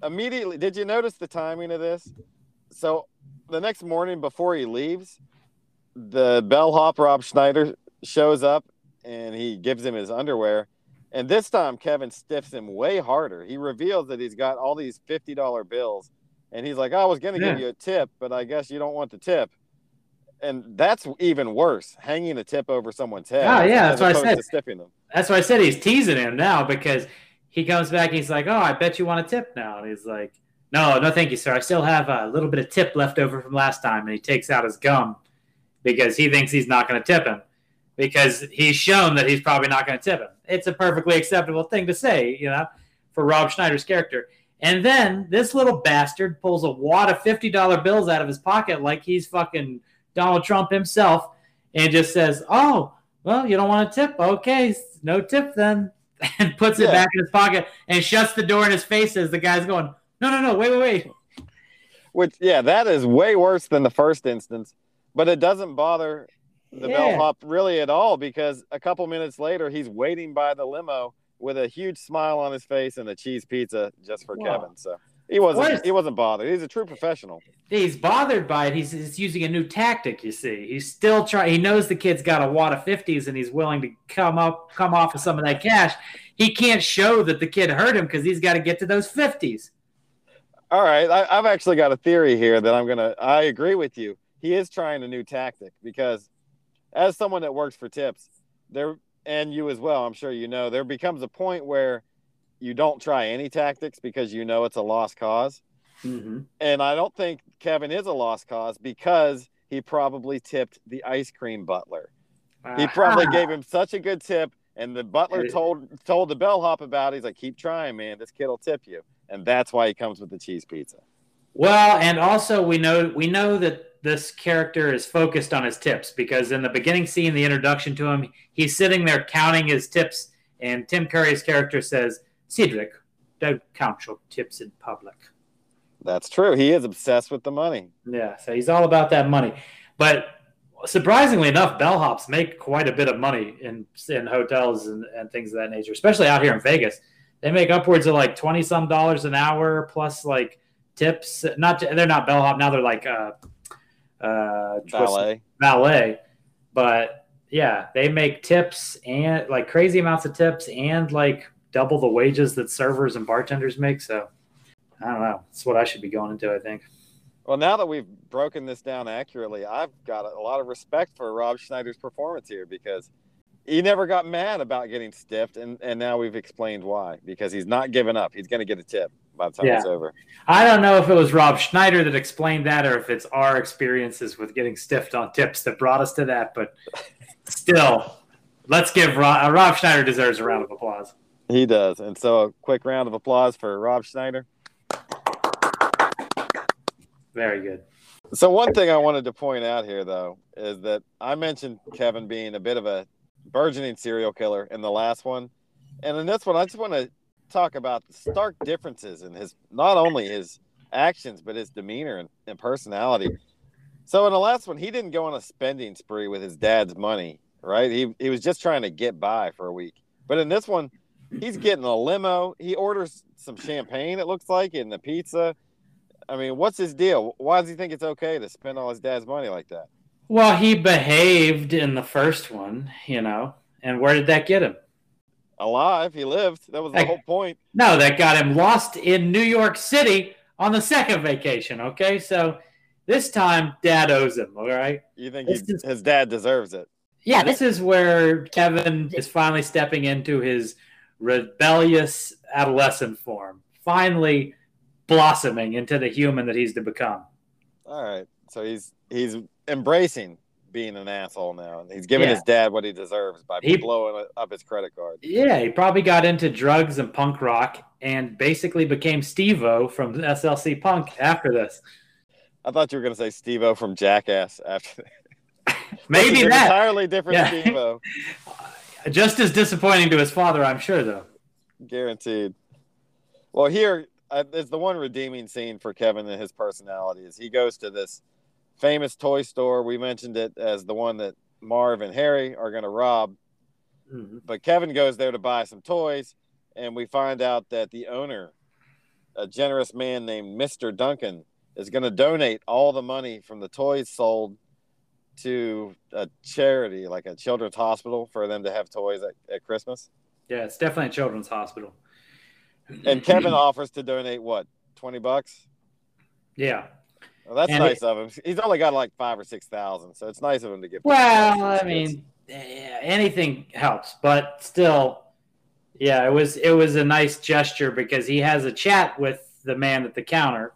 Immediately, did you notice the timing of this? So the next morning before he leaves, the bellhop Rob Schneider shows up and he gives him his underwear. And this time, Kevin stiffs him way harder. He reveals that he's got all these $50 bills. And he's like, I was going to Yeah. give you a tip, but I guess you don't want the tip. And that's even worse, hanging a tip over someone's head. Oh, yeah, that's what I said. Stiffing them. That's why I said he's teasing him now because he comes back he's like, "Oh, I bet you want a tip now." And he's like, "No, no, thank you, sir. I still have a little bit of tip left over from last time." And he takes out his gum because he thinks he's not going to tip him because he's shown that he's probably not going to tip him. It's a perfectly acceptable thing to say, you know, for Rob Schneider's character. And then this little bastard pulls a wad of fifty dollar bills out of his pocket like he's fucking Donald Trump himself, and just says, "Oh." well, you don't want to tip. Okay, no tip then. And puts it back in his pocket and shuts the door in his face as the guy's going, no, no, no, wait, wait, wait. Which, yeah, that is way worse than the first instance. But it doesn't bother the Yeah. bellhop really at all because a couple minutes later, he's waiting by the limo with a huge smile on his face and a cheese pizza just for Wow. Kevin. So he wasn't course. he wasn't bothered. He's a true professional. He's bothered by it. He's, he's using a new tactic, you see. He's still trying. He knows the kid's got a wad of 50s and he's willing to come up, come off of some of that cash. He can't show that the kid hurt him because he's got to get to those 50s. All right, I, I've actually got a theory here that I'm gonna. I agree with you. He is trying a new tactic because, as someone that works for tips, there and you as well, I'm sure you know there becomes a point where you don't try any tactics because you know it's a lost cause. Mm-hmm. And I don't think Kevin is a lost cause because he probably tipped the ice cream butler. He probably gave him such a good tip, and the butler told told the bellhop about it. He's like, "Keep trying, man. This kid will tip you." And that's why he comes with the cheese pizza. Well, and also we know we know that this character is focused on his tips because in the beginning scene, the introduction to him, he's sitting there counting his tips, and Tim Curry's character says, "Cedric, don't count your tips in public." That's true. He is obsessed with the money. Yeah, so he's all about that money. But surprisingly enough, bellhops make quite a bit of money in in hotels and, and things of that nature, especially out here in Vegas. They make upwards of like twenty some dollars an hour plus like tips. Not they're not bellhop now; they're like uh, uh, Ballet. valet. But yeah, they make tips and like crazy amounts of tips and like double the wages that servers and bartenders make. So I don't know. It's what I should be going into. I think. Well, now that we've broken this down accurately, I've got a lot of respect for Rob Schneider's performance here because he never got mad about getting stiffed, and, and now we've explained why. Because he's not giving up. He's going to get a tip by the time Yeah. it's over. I don't know if it was Rob Schneider that explained that or if it's our experiences with getting stiffed on tips that brought us to that. But still, let's give Rob, uh, Rob Schneider deserves a round of applause. He does. And so, a quick round of applause for Rob Schneider. Very good. So one thing I wanted to point out here, though, is that I mentioned Kevin being a bit of a burgeoning serial killer in the last one, and in this one, I just want to talk about stark differences in his not only his actions but his demeanor and, and personality. So in the last one, he didn't go on a spending spree with his dad's money, right? He he was just trying to get by for a week. But in this one, he's getting a limo. He orders some champagne, it looks like, and the pizza. I mean, what's his deal? Why does he think it's okay to spend all his dad's money like that? Well, he behaved in the first one, you know, and where did that get him? Alive, he lived. That was the whole point. No, that got him lost in New York City on the second vacation. Okay, so this time Dad owes him. All right. You think he, is- his dad deserves it? Yeah, this is where Kevin is finally stepping into his rebellious adolescent form, finally blossoming into the human that he's to become. All right. So he's he's embracing being an asshole now, and he's giving Yeah. his dad what he deserves by He- blowing up his credit card. Yeah, he probably got into drugs and punk rock and basically became Stevo from SLC Punk after this. I thought you were going to say Steve-O from Jackass after that. Maybe that. entirely different Yeah. Steve-O, Just as disappointing to his father, I'm sure, though. guaranteed. Well, here uh, is the one redeeming scene for Kevin and his personality is he goes to this famous toy store. We mentioned it as the one that Marv and Harry are going to rob. Mhm. but Kevin goes there to buy some toys, and we find out that the owner, a generous man named Mr. Duncan, is going to donate all the money from the toys sold to a charity, like a children's hospital, for them to have toys at, at Christmas. Yeah, it's definitely a children's hospital. And Kevin offers to donate what, 20 bucks? Yeah. Well, that's And nice of him. He's only got like five or six thousand, so it's nice of him to give. Well, I mean, anything helps, but still, yeah, it was it was a nice gesture because he has a chat with the man at the counter,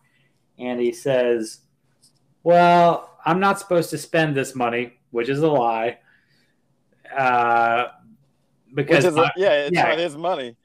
and he says, "Well, I'm not supposed to spend this money, which is a lie, uh, which because is my- yeah, it's yeah. not his money.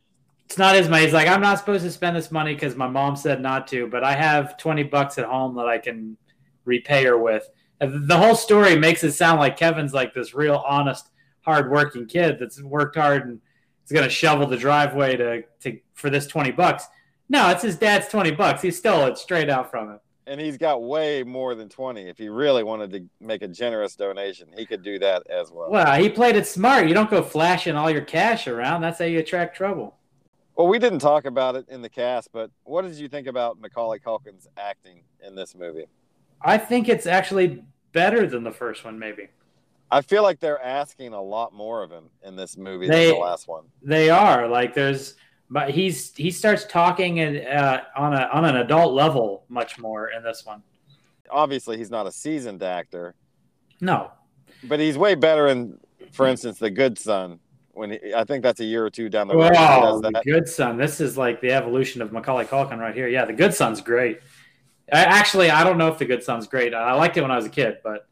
It's not his money. He's like, I'm not supposed to spend this money because my mom said not to, but I have 20 bucks at home that I can repay her with. And the whole story makes it sound like Kevin's like this real honest, hardworking kid that's worked hard and is going to shovel the driveway to, to for this 20 bucks. No, it's his dad's 20 bucks. He stole it straight out from him. And he's got way more than twenty. If he really wanted to make a generous donation, he could do that as well. Well, he played it smart. You don't go flashing all your cash around. That's how you attract trouble. Well, we didn't talk about it in the cast, but what did you think about Macaulay Culkin's acting in this movie? I think it's actually better than the first one, maybe. I feel like they're asking a lot more of him in this movie They- than the last one. They are like there's, but he's he starts talking and uh, on a on an adult level much more in this one. Obviously, he's not a seasoned actor, No, but he's way better in, for instance, The Good Son. When he, I think that's a year or two down the road. wow, the. Good Son. This is like the evolution of Macaulay Culkin right here. Yeah, the Good Son's great. I, actually, I don't know if the Good Son's great. I liked it when I was a kid, but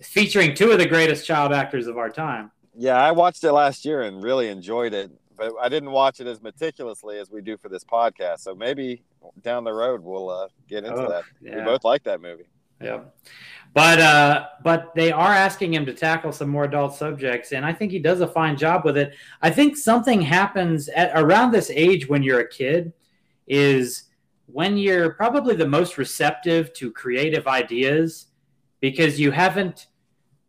featuring two of the greatest child actors of our time. Yeah, I watched it last year and really enjoyed it, but I didn't watch it as meticulously as we do for this podcast. So maybe down the road we'll uh, get into Oh, that. We both like that movie. Yeah. But uh, but they are asking him to tackle some more adult subjects, and I think he does a fine job with it. I think something happens at around this age when you're a kid is when you're probably the most receptive to creative ideas because you haven't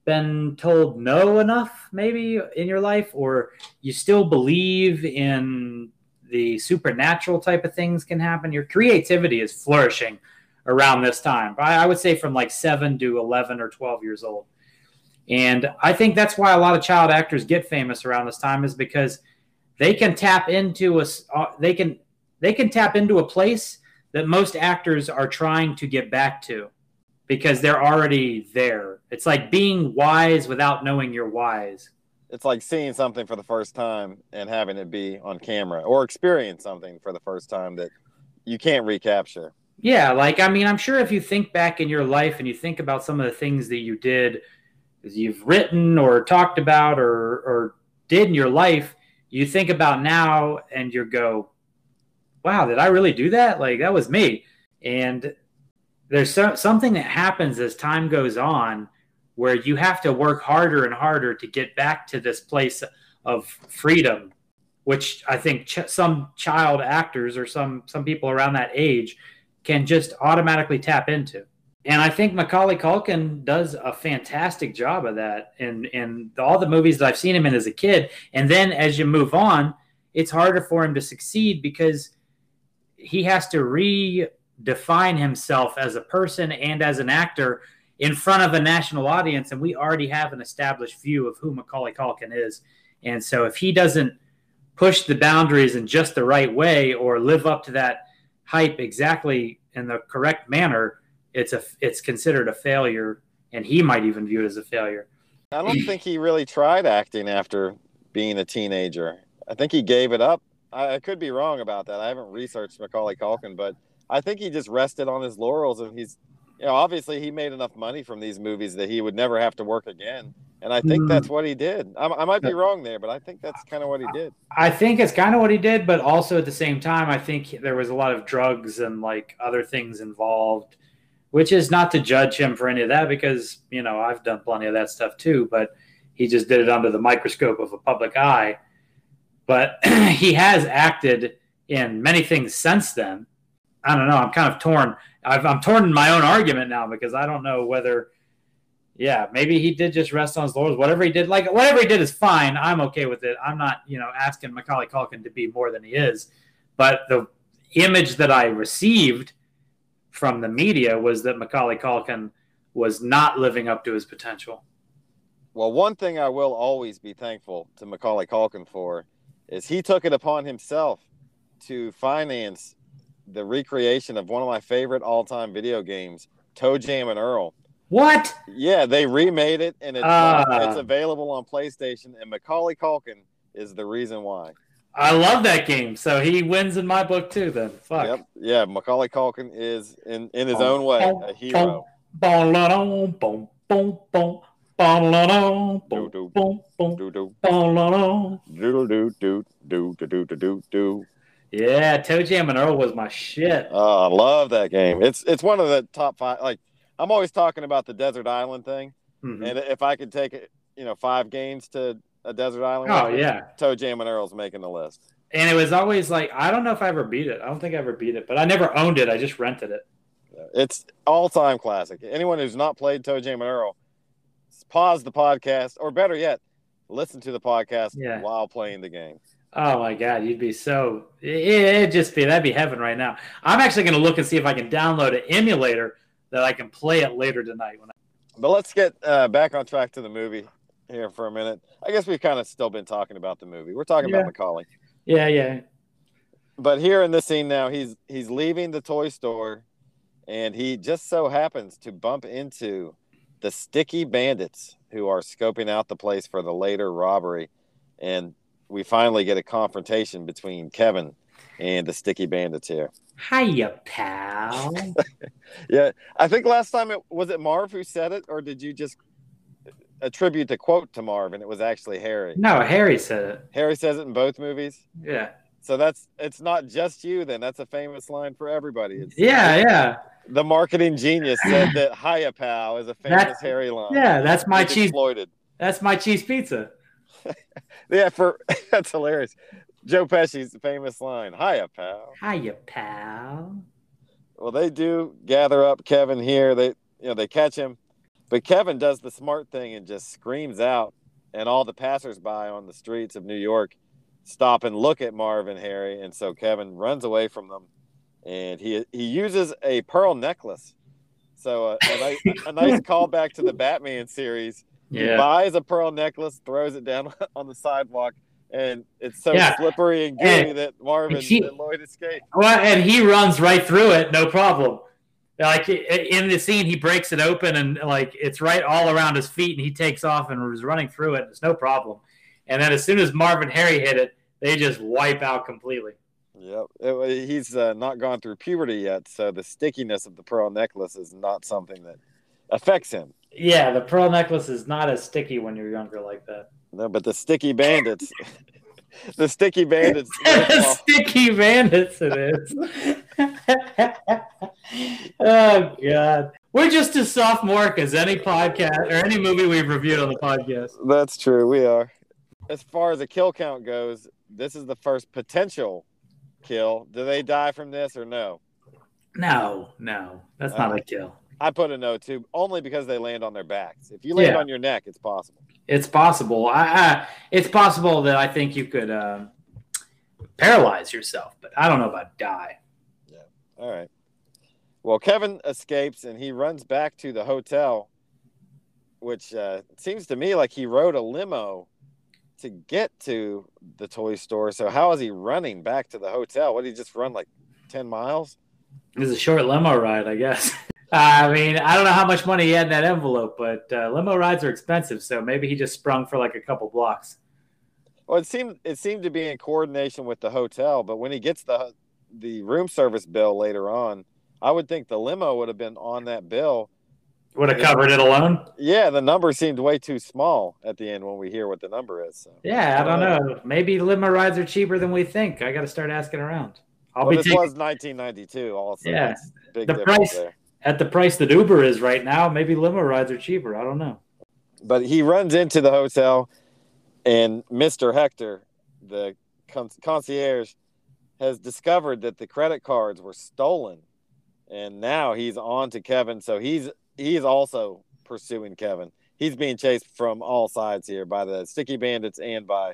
been told no enough maybe in your life or you still believe in the supernatural type of things can happen your creativity is flourishing around this time. I, I would say from like seven to 11 or 12 years old. And I think that's why a lot of child actors get famous around this time is because they can tap into a, uh, they can, they can tap into a place that most actors are trying to get back to because they're already there. It's like being wise without knowing you're wise. It's like seeing something for the first time and having it be on camera, or experience something for the first time that you can't recapture. Yeah, like I mean, I'm sure if you think back in your life and you think about some of the things that you did, that you've written or talked about or or did in your life, you think about now and you go, "Wow, did I really do that? Like that was me." And there's so, something that happens as time goes on where you have to work harder and harder to get back to this place of freedom which i think ch- some child actors or some some people around that age can just automatically tap into. And i think macaulay culkin does a fantastic job of that in in all the movies that i've seen him in as a kid. And then as you move on it's harder for him to succeed because he has to redefine himself as a person and as an actor in front of a national audience, and we already have an established view of who Macaulay Culkin is. And so, if he doesn't push the boundaries in just the right way or live up to that hype exactly in the correct manner, it's a it's considered a failure, and he might even view it as a failure. I don't think he really tried acting after being a teenager. I think he gave it up. I, I could be wrong about that. I haven't researched Macaulay Culkin, but I think he just rested on his laurels and he's, you know, obviously he made enough money from these movies that he would never have to work again. And I think Mm. that's what he did. I, I might be wrong there, but I think that's kind of what he did. I think it's kind of what he did, but also at the same time, I think there was a lot of drugs and like other things involved, which is not to judge him for any of that because, you know, I've done plenty of that stuff too, but he just did it under the microscope of a public eye. But he has acted in many things since then. I don't know. I'm kind of torn. I've, I'm torn in my own argument now because I don't know whether yeah, maybe he did just rest on his laurels. Whatever he did, like whatever he did is fine. I'm okay with it. I'm not, you know, asking Macaulay Culkin to be more than he is. But the image that I received from the media was that Macaulay Culkin was not living up to his potential. Well, one thing I will always be thankful to Macaulay Culkin for is he took it upon himself to finance the recreation of one of my favorite all-time video games, ToeJam and Earl. What? Yeah, they remade it and it's, uh, it's available on PlayStation, and Macaulay Culkin is the reason why. I love that game, so he wins in my book too. Then fuck. Yep. Yeah, Macaulay Culkin is in in his own way a hero. Yeah, ToeJam and Earl was my shit. Oh, I love that game. It's it's one of the top five. Like I'm always talking about the desert island thing, Mhm. and if I could take it, you know, five games to a desert island. Oh yeah, ToeJam and Earl's making the list. and it was always like I don't know if I ever beat it. I don't think I ever beat it, but I never owned it. I just rented it. It's all time classic. Anyone who's not played ToeJam and Earl, pause the podcast, or better yet, listen to the podcast Yeah. while playing the game. Oh my god, you'd be so it'd just be that'd be heaven right now. I'm actually going to look and see if I can download an emulator that I can play it later tonight. When I, But let's get uh, back on track to the movie here for a minute. I guess we've kind of still been talking about the movie. We're talking Yeah. about Macaulay. yeah, yeah, but here in this scene now he's he's leaving the toy store and he just so happens to bump into the sticky bandits who are scoping out the place for the later robbery and we finally get a confrontation between kevin and the sticky bandits here hiya, pal. yeah i think last time it was it marv who said it or did you just attribute the quote to marv and it was actually harry no, Harry said it. harry says it in both movies Yeah, so that's it's not just you then that's a famous line for everybody it's yeah, yeah, the marketing genius said that "Hiya, pal" is a famous That's- Harry line. yeah. That's my cheese. exploited. That's my cheese pizza. Yeah, for that's hilarious. Joe Pesci's famous line, "Hiya, pal." Hiya, pal. Well, they do gather up Kevin here. They, you know, they catch him, but Kevin does the smart thing and just screams out, and all the passersby on the streets of New York stop and look at Marv and Harry, and so Kevin runs away from them, and he he uses a pearl necklace. So uh, a, nice, a nice callback to the Batman series. He Yeah, buys a pearl necklace, throws it down on the sidewalk, and it's so Yeah. slippery and gooey And- that Marvin and he- and Lloyd escape. well, and he runs right through it, no problem. Like in the scene, he breaks it open and like it's right all around his feet, and he takes off and was running through it. It's no problem. And then as soon as Marvin Harry hit it, they just wipe out completely. Yep, It- he's uh, not gone through puberty yet, so the stickiness of the pearl necklace is not something that affects him. Yeah, the pearl necklace is not as sticky when you're younger like that. No, but the sticky bandits, the sticky bandits. sticky bandits, it is. oh god, we're just as sophomoric as any podcast or any movie we've reviewed on the podcast. that's true. We are. As far as the kill count goes, this is the first potential kill. Do they die from this or no? No, no, that's not uh, a kill. I put a no too, only because they land on their backs. If you land Yeah. on your neck, it's possible. It's possible. I, I, it's possible that I think you could uh, paralyze yourself, but I don't know about die. Yeah. All right. Well, Kevin escapes and he runs back to the hotel, which uh, seems to me like he rode a limo to get to the toy store. So how is he running back to the hotel? What did he just run like ten miles? It was a short limo ride, I guess. I mean, I don't know how much money he had in that envelope, but uh, limo rides are expensive, so maybe he just sprung for like a couple blocks. Well, it seemed it seemed to be in coordination with the hotel, but when he gets the the room service bill later on, I would think the limo would have been on that bill. Would have covered it alone. Yeah, the number seemed way too small at the end when we hear what the number is. So. Yeah, I don't know. Maybe limo rides are cheaper than we think. I got to start asking around. I'll Well, be this taking, was 1992. Also, Yeah. The price- there. At the price that Uber is right now. Maybe limo rides are cheaper. I don't know. But he runs into the hotel, and Mister Hector, the con- concierge, has discovered that the credit cards were stolen, and now he's on to Kevin. So he's he's also pursuing Kevin. He's being chased from all sides here by the sticky bandits and by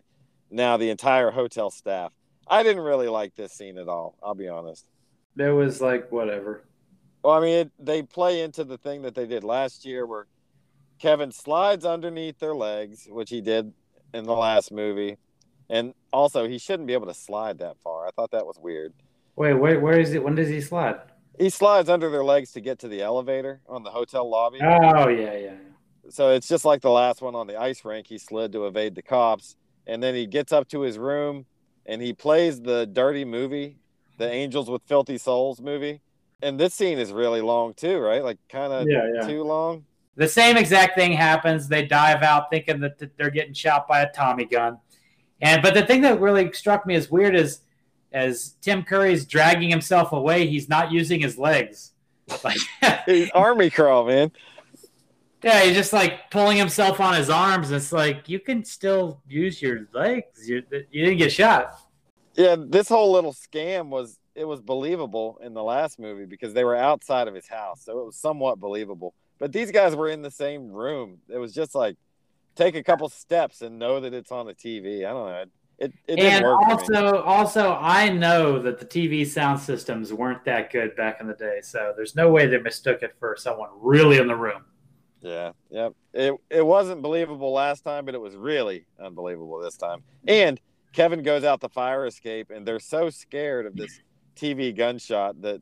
now the entire hotel staff. I didn't really like this scene at all. I'll be honest. There was like whatever. Well, I mean, it, they play into the thing that they did last year where Kevin slides underneath their legs, which he did in the last movie. And also, he shouldn't be able to slide that far. I thought that was weird. Wait, wait, where is it? When does he slide? He slides under their legs to get to the elevator on the hotel lobby. Oh yeah, yeah. So it's just like the last one on the ice rink. He slid to evade the cops, and then he gets up to his room and he plays the dirty movie, the Angels with Filthy Souls movie. And this scene is really long too, right? Like kind of Yeah, yeah. too long. The same exact thing happens. They dive out thinking that they're getting shot by a Tommy gun. And but the thing that really struck me as weird is as Tim Curry's dragging himself away, he's not using his legs. Like He's army crawl, man. Yeah, he's just like pulling himself on his arms. It's like you can still use your legs. You, you didn't get shot. Yeah, this whole little scam was it was believable in the last movie because they were outside of his house, so it was somewhat believable. But these guys were in the same room. It was just like take a couple steps and know that it's on the TV. I don't know. It it And work. for me. also, also, I know that the TV sound systems weren't that good back in the day, so there's no way they mistook it for someone really in the room. Yeah, yep. It it wasn't believable last time, but it was really unbelievable this time. And Kevin goes out the fire escape, and they're so scared of this TV gunshot that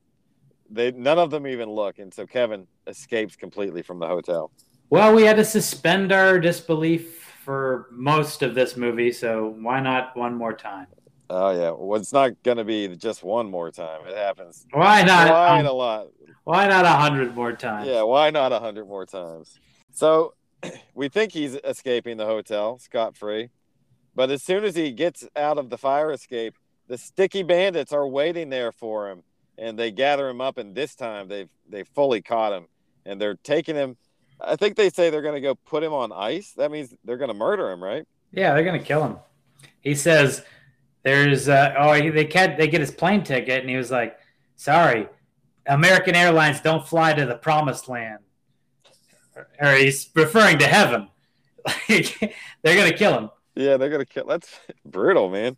they none of them even look, and so Kevin escapes completely from the hotel. Well, we had to suspend our disbelief for most of this movie, so why not one more time? Oh yeah, well, it's not going to be just one more time. It happens Why not? Why um, a lot. why not a hundred more times? Yeah, why not a hundred more times? So we think he's escaping the hotel scot free, but as soon as he gets out of the fire escape, the sticky bandits are waiting there for him, and they gather him up. And this time they've they fully caught him, and they're taking him. I think they say they're going to go put him on ice. That means they're going to murder him, right? Yeah, they're gonna kill him. He says, "There's uh, oh he- they can't they get his plane ticket," and he was like, "Sorry, American Airlines don't fly to the Promised Land," or he's referring to heaven. They're gonna kill him. Yeah, they're going to kill. That's brutal, man.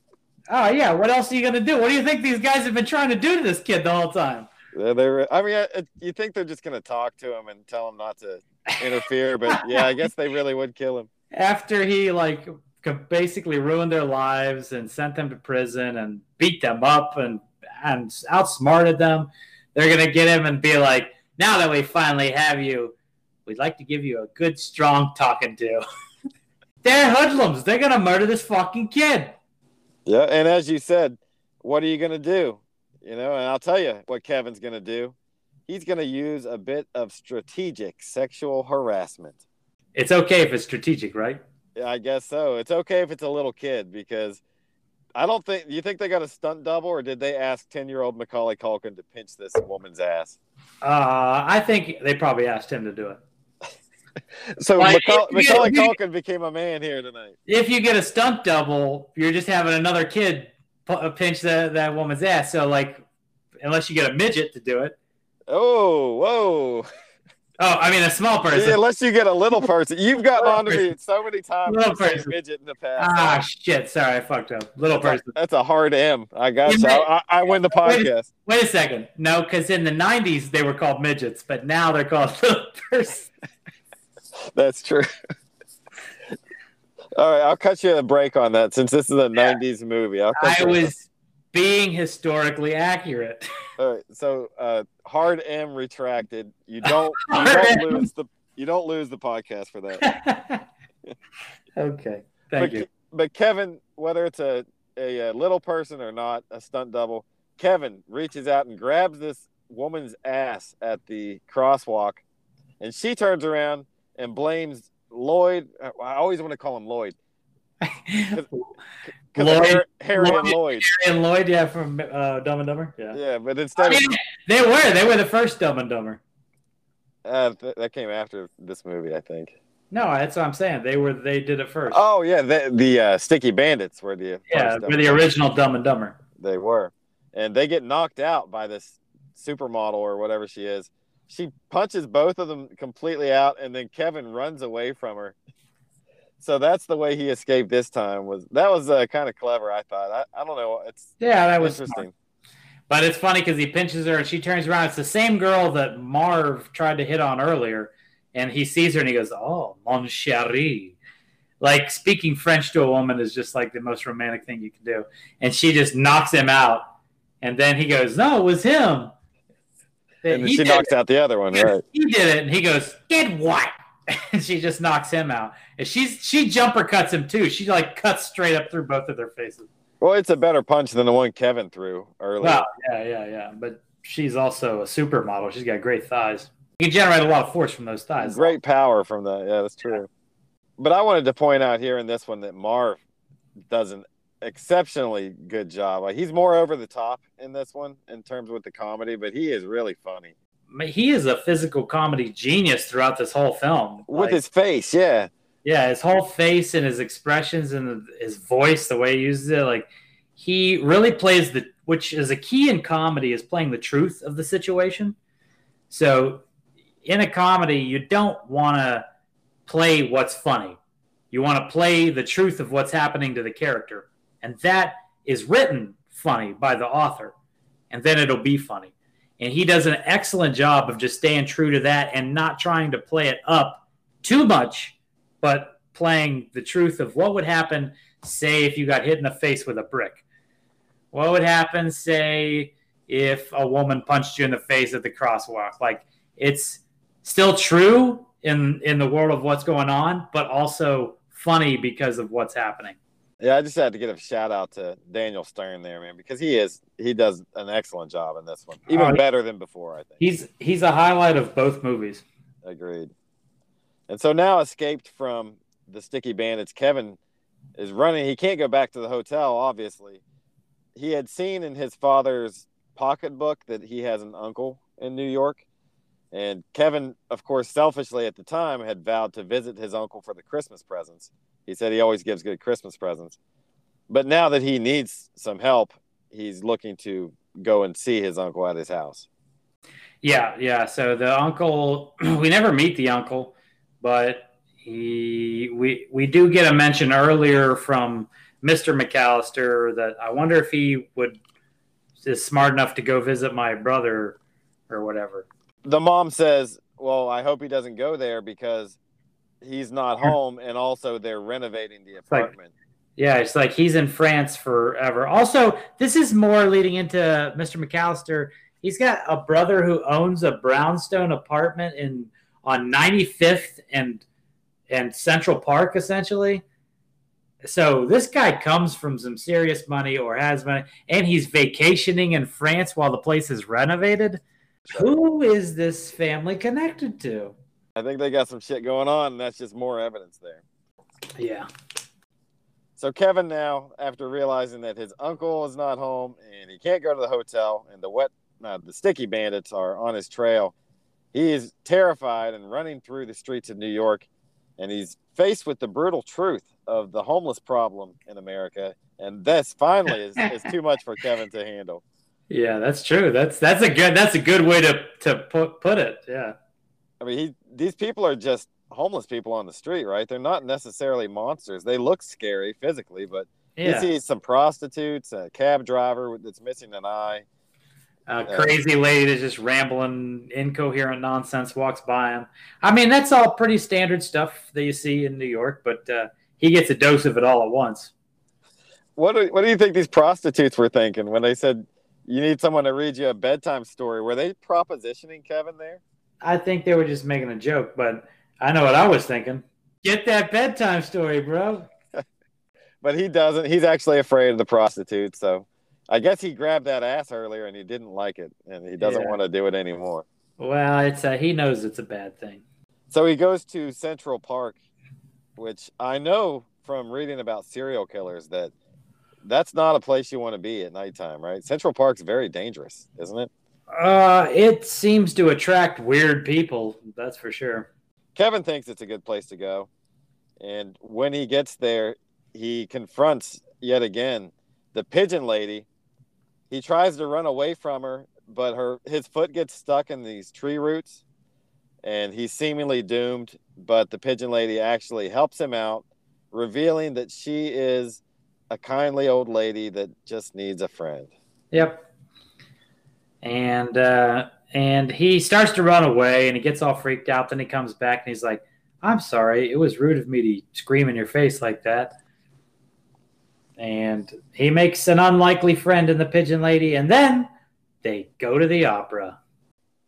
Oh yeah, what else are you gonna do? What do you think these guys have been trying to do to this kid the whole time? They're, they're I mean, I, you think they're just going to talk to him and tell him not to interfere, but yeah, I guess they really would kill him. After he like basically ruined their lives and sent them to prison and beat them up and and outsmarted them, they're gonna get him and be like, "Now that we finally have you, we'd like to give you a good, strong talking to." they're hoodlums. They're gonna murder this fucking kid. Yeah, and as you said, what are you going to do? You know, and I'll tell you what Kevin's going to do. He's going to use a bit of strategic sexual harassment. It's okay if it's strategic, right? Yeah, I guess so. It's okay if it's a little kid because I don't think you think they got a stunt double or did they ask 10-year-old Macaulay Culkin to pinch this woman's ass? Uh, I think they probably asked him to do it. So Like, Macaulay, Culkin became a man here tonight. if you get a stunt double, you're just having another kid pu- pinch that, that woman's ass. So, like, unless you get a midget to do it. Oh, whoa. Oh, I mean, a small person. Yeah, unless you get a little person. You've gotten on to me so many times. Little person. midget in the past. ah, shit. Sorry, I fucked up. Little That's a- person. That's a hard M. I got You you. I, I win the Wait. podcast. Wait a second. No, because in the 90s, they were called midgets, but now they're called little person. That's true. All right, I'll cut you a break on that since this is a '90s movie. I was being historically accurate. All right, so uh, hard M retracted. You don't. You don't lose the. You don't lose the podcast for that. okay. Thank but, you. But Kevin, whether it's a, a, uh little person or not, a stunt double, Kevin reaches out and grabs this woman's ass at the crosswalk, and she turns around and blames Lloyd. I always want to call him Lloyd Lloyd- Harry and Lloyd- Lloyd. and Lloyd, yeah, from uh, Dumb and Dumber. Yeah. Yeah, but I instead of they were. They were the first Dumb and Dumber. uh, th- that came after this movie, I think. No, that's what I'm saying. They were. They did it first. Oh yeah, the, the uh, Sticky Bandits were the yeah, were the original Dumb and Dumber. They were, and they get knocked out by this supermodel or whatever she is she punches both of them completely out, and then Kevin runs away from her. So that's the way he escaped this time. Was that was uh, kind of clever? I thought. I, I don't know. It's Yeah, that was interesting. smart. But it's funny because he pinches her and she turns around. It's the same girl that Marv tried to hit on earlier, and he sees her and he goes, "Oh, mon chéri." Like speaking French to a woman is just like the most romantic thing you can do, and she just knocks him out. And then he goes, "No, it was him." And He she did knocks out the other one, right? he did it, and he goes, "Get what?" And she just knocks him out. And she's she jumper cuts him too. She like cuts straight up through both of their faces. Well, it's a better punch than the one Kevin threw earlier. Well, yeah, yeah, yeah. But she's also a supermodel. She's got great thighs. You can generate a lot of force from those thighs. Great power from that. Yeah, that's true. But I wanted to point out here in this one that Marv does an exceptionally good job. Like he's more over the top in this one in terms with the comedy, but he is really funny He is a physical comedy genius throughout this whole film. with Like, his face. Yeah, yeah, his whole face and his expressions and his voice, the way he uses it, like he really plays the which is a key in comedy is playing the truth of the situation. So in a comedy, you don't want to play what's funny. You want to play the truth of what's happening to the character. And that is written funny by the author. And then it'll be funny. And he does an excellent job of just staying true to that and not trying to play it up too much, but playing the truth of what would happen, say, if you got hit in the face with a brick. What would happen, say, if a woman punched you in the face at the crosswalk? Like, it's still true in in the world of what's going on, but also funny because of what's happening. Yeah. I just had to give a shout out to Daniel Stern there, man, because he is he does an excellent job in this one, even he- better than before. I think. He's he's a highlight of both movies. Agreed. And so now, escaped from the sticky bandits, Kevin is running. He can't go back to the hotel, obviously. He had seen in his father's pocketbook that he has an uncle in New York. And Kevin, of course, selfishly at the time had vowed to visit his uncle for the Christmas presents. He said he always gives good Christmas presents. But now that he needs some help, he's looking to go and see his uncle at his house. Yeah, yeah. So the uncle, we never meet the uncle, but he we we do get a mention earlier from Mr. McAllister that I wonder if he would is smart enough to go visit my brother or whatever. the mom says, "Well, I hope he doesn't go there because he's not home, and also they're renovating the like- apartment." Yeah, it's like he's in France forever. Also, this is more leading into Mr. McAllister. He's got a brother who owns a brownstone apartment in on 95th and and Central Park, essentially. So this guy comes from some serious money or has money, and he's vacationing in France while the place is renovated. Who is this family connected to? I think they got some shit going on, and that's just more evidence there. Yeah. So Kevin now, after realizing that his uncle is not home and he can't go to the hotel, and the wet, uh, the sticky bandits are on his trail, he is terrified and running through the streets of New York, and he's faced with the brutal truth of the homeless problem in America, and this finally is, is too much for Kevin to handle. Yeah, that's true. That's that's a good that's a good way to to put put it. Yeah. I mean, he these people are just homeless people on the street, right? They're not necessarily monsters. They look scary physically, but Yeah. he sees some prostitutes, a cab driver that's missing an eye. A crazy lady that's just rambling, incoherent nonsense walks by him. I mean, that's all pretty standard stuff that you see in New York, but uh, he gets a dose of it all at once. What do, what do you think these prostitutes were thinking when they said you need someone to read you a bedtime story? Were they propositioning Kevin there? I think they were just making a joke, but I know what I was thinking. Get that bedtime story, bro. But he doesn't. He's actually afraid of the prostitutes. So I guess he grabbed that ass earlier and he didn't like it, and he doesn't Yeah. want to do it anymore. Well, it's uh, he knows it's a bad thing. So he goes to Central Park, which I know from reading about serial killers that that's not a place you want to be at nighttime, right? Central Park's very dangerous, isn't it? Uh, it seems to attract weird people. That's for sure. Kevin thinks it's a good place to go. And when he gets there, he confronts yet again the pigeon lady. He tries to run away from her but her his foot gets stuck in these tree roots, and he's seemingly doomed. But the pigeon lady actually helps him out, revealing that she is a kindly old lady that just needs a friend. Yep. And uh, and he starts to run away, and he gets all freaked out. Then he comes back, and he's like, "I'm sorry, it was rude of me to scream in your face like that." And he makes an unlikely friend in the pigeon lady, and then they go to the opera.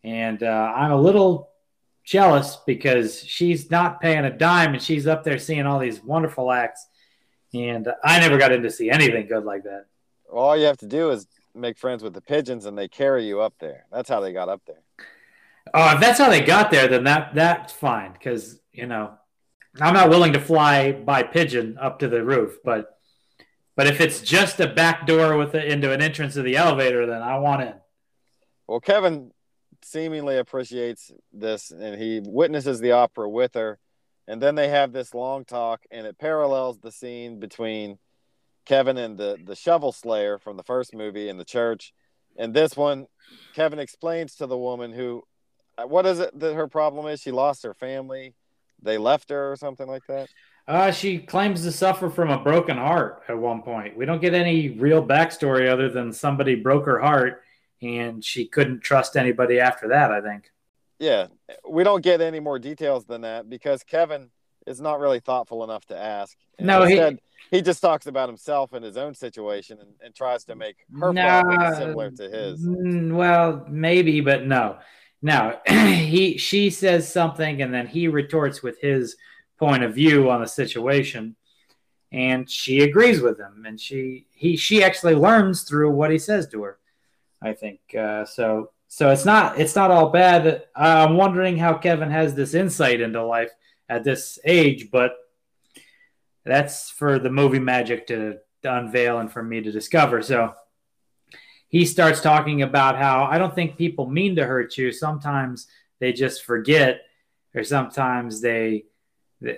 And uh, I'm a little jealous because she's not paying a dime, and she's up there seeing all these wonderful acts. And I never got in to see anything good like that. All you have to do is make friends with the pigeons, and they carry you up there. That's how they got up there. Oh, if that's how they got there, then that that's fine. Because you know, I'm not willing to fly by pigeon up to the roof, but but if it's just a back door with the, into an entrance of the elevator, then I want in. Well, Kevin seemingly appreciates this, and he witnesses the opera with her, and then they have this long talk, and it parallels the scene between Kevin and the the shovel slayer from the first movie in the church. And this one, Kevin explains to the woman who, uh, what is it that her problem is? She lost her family. They left her or something like that. Uh, she claims to suffer from a broken heart at one point. We don't get any real backstory other than somebody broke her heart and she couldn't trust anybody after that, I think. Yeah, we don't get any more details than that because Kevin is not really thoughtful enough to ask. And No, instead, he just talks about himself and his own situation and, and tries to make her problem similar to his. mm, Well, maybe, but no. Now he she says something and then he retorts with his point of view on the situation, and she agrees with him, and she he she actually learns through what he says to her. I think uh, so. So it's not it's not all bad. I'm wondering how Kevin has this insight into life at this age, but that's for the movie magic to, to unveil and for me to discover. So he starts talking about how I don't think people mean to hurt you. Sometimes they just forget, or sometimes they,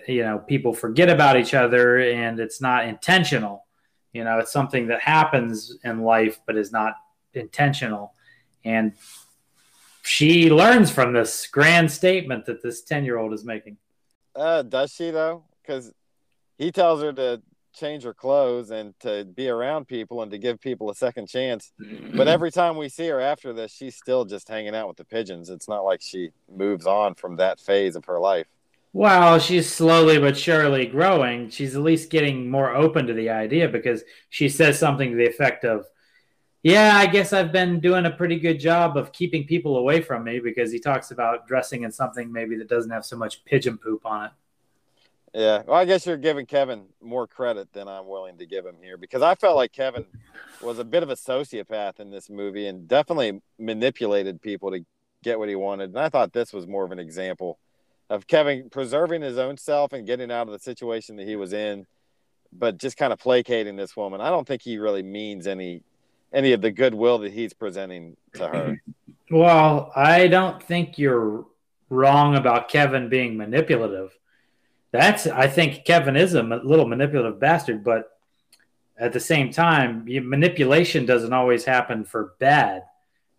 you know, people forget about each other and it's not intentional. You know, it's something that happens in life but is not intentional. And she learns from this grand statement that this 10 year old is making. Uh, does she though? Because he tells her to change her clothes and to be around people and to give people a second chance. But every time we see her after this, she's still just hanging out with the pigeons. It's not like she moves on from that phase of her life. Well, she's slowly but surely growing. She's at least getting more open to the idea because she says something to the effect of, Yeah, I guess I've been doing a pretty good job of keeping people away from me because he talks about dressing in something maybe that doesn't have so much pigeon poop on it. Yeah, well, I guess you're giving Kevin more credit than I'm willing to give him here because I felt like Kevin was a bit of a sociopath in this movie and definitely manipulated people to get what he wanted. And I thought this was more of an example of Kevin preserving his own self and getting out of the situation that he was in, but just kind of placating this woman. I don't think he really means any any of the goodwill that he's presenting to her. Well, I don't think you're wrong about Kevin being manipulative. That's I think Kevin is a little manipulative bastard, but at the same time, manipulation doesn't always happen for bad.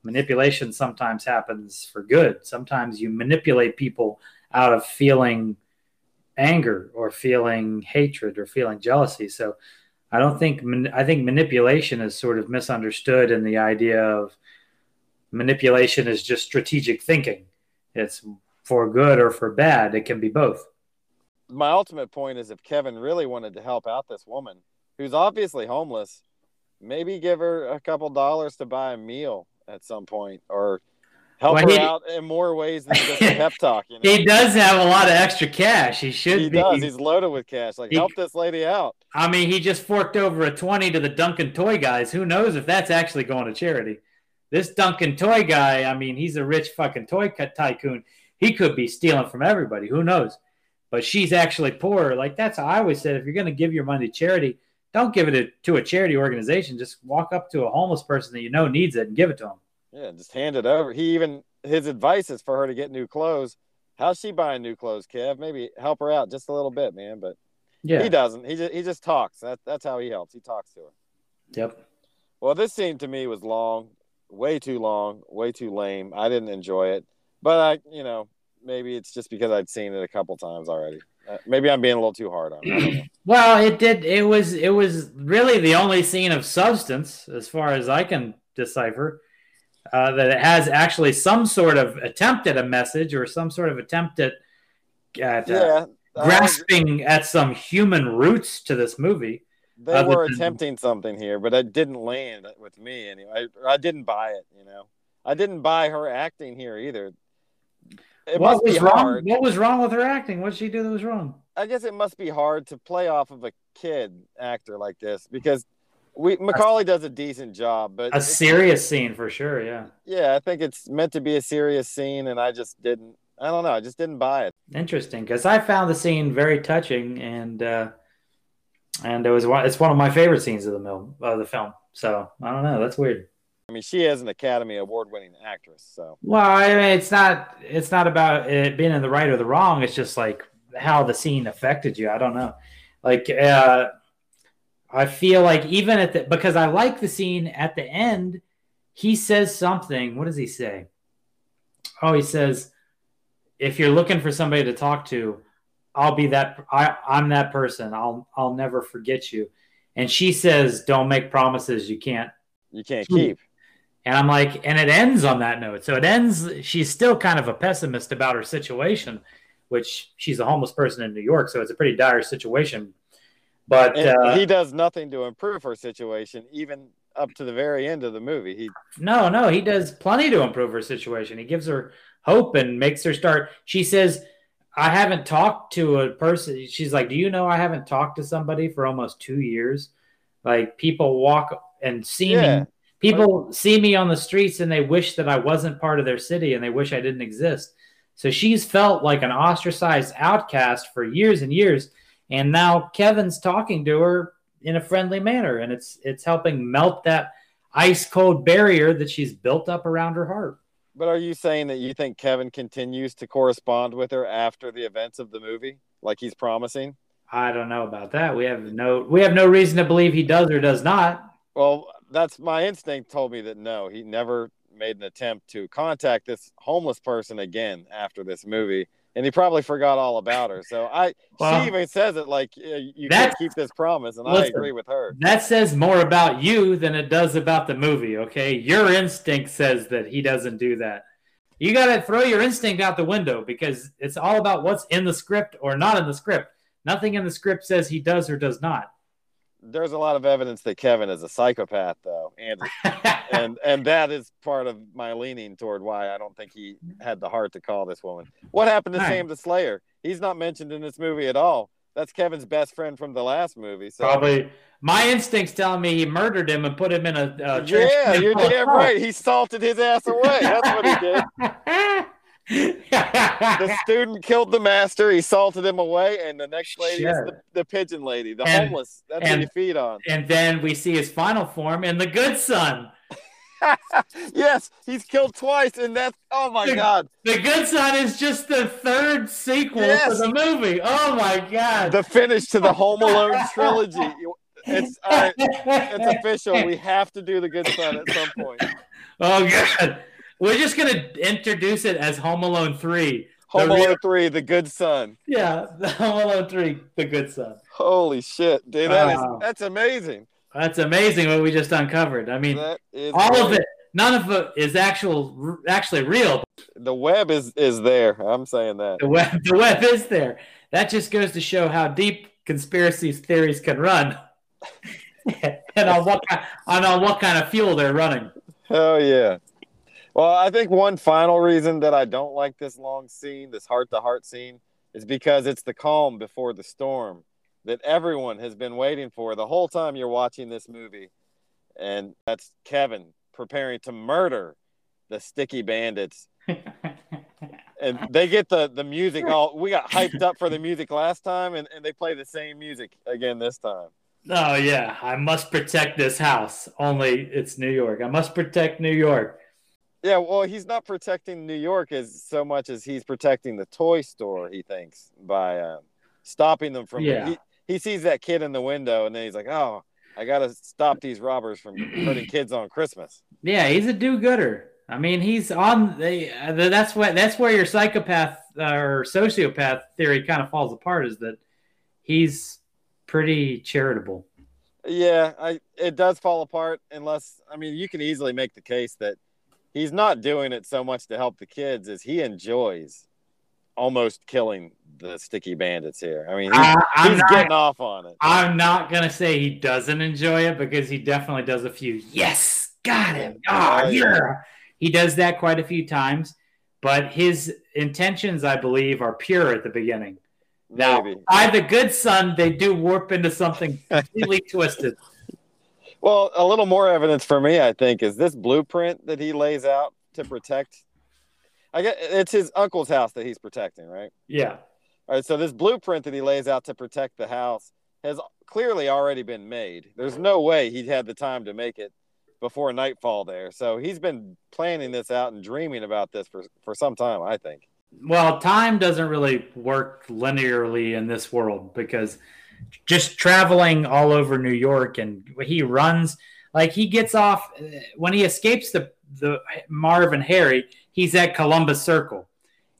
Manipulation sometimes happens for good. Sometimes you manipulate people out of feeling anger or feeling hatred or feeling jealousy. So I don't think I think manipulation is sort of misunderstood in the idea of manipulation is just strategic thinking. It's for good or for bad. It can be both. My ultimate point is if Kevin really wanted to help out this woman who's obviously homeless, maybe give her a couple dollars to buy a meal at some point or help Well, her he- out in more ways than just a pep talk. You know? He does have a lot of extra cash. He should He be. does. He's loaded with cash. Like, He- help this lady out. I mean, he just forked over a 20 to the Duncan Toy guys. Who knows if that's actually going to charity? This Duncan Toy guy, I mean, he's a rich fucking toy tycoon. He could be stealing from everybody. Who knows? But she's actually poor. Like, that's how I always said if you're going to give your money to charity, don't give it to a charity organization. Just walk up to a homeless person that you know needs it and give it to them. Yeah, just hand it over. He even his advice is for her to get new clothes. How's she buying new clothes, Kev? Maybe help her out just a little bit, man. But Yeah. he doesn't. He just he just talks. That that's how he helps. He talks to her. Yep. Well, this scene to me was long. way too long, way too lame. I didn't enjoy it, but I, you know, maybe it's just because I'd seen it a couple times already. Uh, maybe I'm being a little too hard on it. well, it did. It was. It was really the only scene of substance, as far as I can decipher, uh, that it has actually some sort of attempt at a message or some sort of attempt at, at uh, yeah, grasping at some human roots to this movie. They were than... attempting something here, but it didn't land with me anyway. I, I didn't buy it. You know, I didn't buy her acting here either. It what was wrong? Hard. What was wrong with her acting? What did she do that was wrong? I guess it must be hard to play off of a kid actor like this because we Macaulay does a decent job, but a serious scene for sure. Yeah. Yeah, I think it's meant to be a serious scene, and I just didn't. I don't know. I just didn't buy it. Interesting, because I found the scene very touching, and uh, and it was one. It's one of my favorite scenes of the film. Of the film. So I don't know. That's weird. I mean, she is an Academy Award-winning actress. So well, I mean, it's not. It's not about it being in the right or the wrong. It's just like how the scene affected you. I don't know. Like, uh, I feel like even at the because I like the scene at the end. He says something. What does he say? Oh, he says, "If you're looking for somebody to talk to, I'll be that. I, I'm that person. I'll I'll never forget you." And she says, "Don't make promises you can't you can't keep." And I'm like, and it ends on that note. So it ends. She's still kind of a pessimist about her situation, which she's a homeless person in New York, so it's a pretty dire situation. But uh, he does nothing to improve her situation, even up to the very end of the movie. He no, no, he does plenty to improve her situation. He gives her hope and makes her start. She says, "I haven't talked to a person." She's like, "Do you know I haven't talked to somebody for almost two years?" Like people walk and see yeah. me People see me on the streets and they wish that I wasn't part of their city and they wish I didn't exist. So she's felt like an ostracized outcast for years and years. And now Kevin's talking to her in a friendly manner and it's it's helping melt that ice cold barrier that she's built up around her heart. But are you saying that you think Kevin continues to correspond with her after the events of the movie like he's promising? I don't know about that. We have no we have no reason to believe he does or does not. Well, that's my instinct told me that no, he never made an attempt to contact this homeless person again after this movie. And he probably forgot all about her. So I, well, she even says it like you can't keep this promise, and listen, I agree with her. That says more about you than it does about the movie. Okay, your instinct says that he doesn't do that. You got to throw your instinct out the window because it's all about what's in the script or not in the script. Nothing in the script says he does or does not there's a lot of evidence that Kevin is a psychopath, though, and and and that is part of my leaning toward why I don't think he had the heart to call this woman. What happened to right. Sam the Slayer? He's not mentioned in this movie at all. That's Kevin's best friend from the last movie. So probably my instincts telling me he murdered him and put him in a. a yeah, you're damn right. He salted his ass away. That's what he did. the student killed the master. He salted him away, and the next lady sure. is the, the, pigeon lady, the and, homeless. That's and, what you feed on. And then we see his final form in the good son. yes, he's killed twice, and that's oh my the, god. The Good Son is just the third sequel yes. to the movie. Oh my god. The finish to the Home Alone trilogy. It's it's official. We have to do the Good Son at some point. Oh god. We're just gonna introduce it as Home Alone Three. Home Alone real... Three, The Good Son. Yeah, Home Alone Three, The Good Son. Holy shit, dude! That is, that's amazing. That's amazing what we just uncovered. I mean, all of it. None of it is actual, actually real. The web is is there. I'm saying that the web, the web is there. That just goes to show how deep conspiracy theories can run, and on what and on what kind of fuel they're running. Oh yeah. Well, I think one final reason that I don't like this long scene, this heart to heart scene, is because it's the calm before the storm that everyone has been waiting for the whole time you're watching this movie. And that's Kevin preparing to murder the sticky bandits. and they get the, the music all we got hyped up for the music last time and, and they play the same music again this time. Oh yeah, I must protect this house. Only it's New York. I must protect New York. Yeah, well, he's not protecting New York as so much as he's protecting the toy store. He thinks by um, stopping them from. Yeah. He, he sees that kid in the window, and then he's like, "Oh, I got to stop these robbers from hurting kids on Christmas. Yeah, he's a do-gooder. I mean, he's on the. Uh, that's what. That's where your psychopath uh, or sociopath theory kind of falls apart. Is that he's pretty charitable. Yeah, I it does fall apart unless I mean you can easily make the case that he's not doing it so much to help the kids as he enjoys almost killing the sticky bandits here. I mean, he's, I- he's not- getting off on it. I'm not gonna say he doesn't enjoy it because he definitely does a few. Yes, got him. Oh, Oh, yeah. yeah. He does that quite a few times, but his intentions, I believe, are pure at the beginning. Now, Maybe. by the good son, they do warp into something completely twisted. Well, a little more evidence for me, I think, is this blueprint that he lays out to protect. I get it's his uncle's house that he's protecting, right? Yeah. All right, so this blueprint that he lays out to protect the house has clearly already been made. There's no way he'd had the time to make it before nightfall there. So he's been planning this out and dreaming about this for, for some time, I think. Well, time doesn't really work linearly in this world because just traveling all over New York and he runs like he gets off when he escapes the the Marv and Harry, he's at Columbus Circle.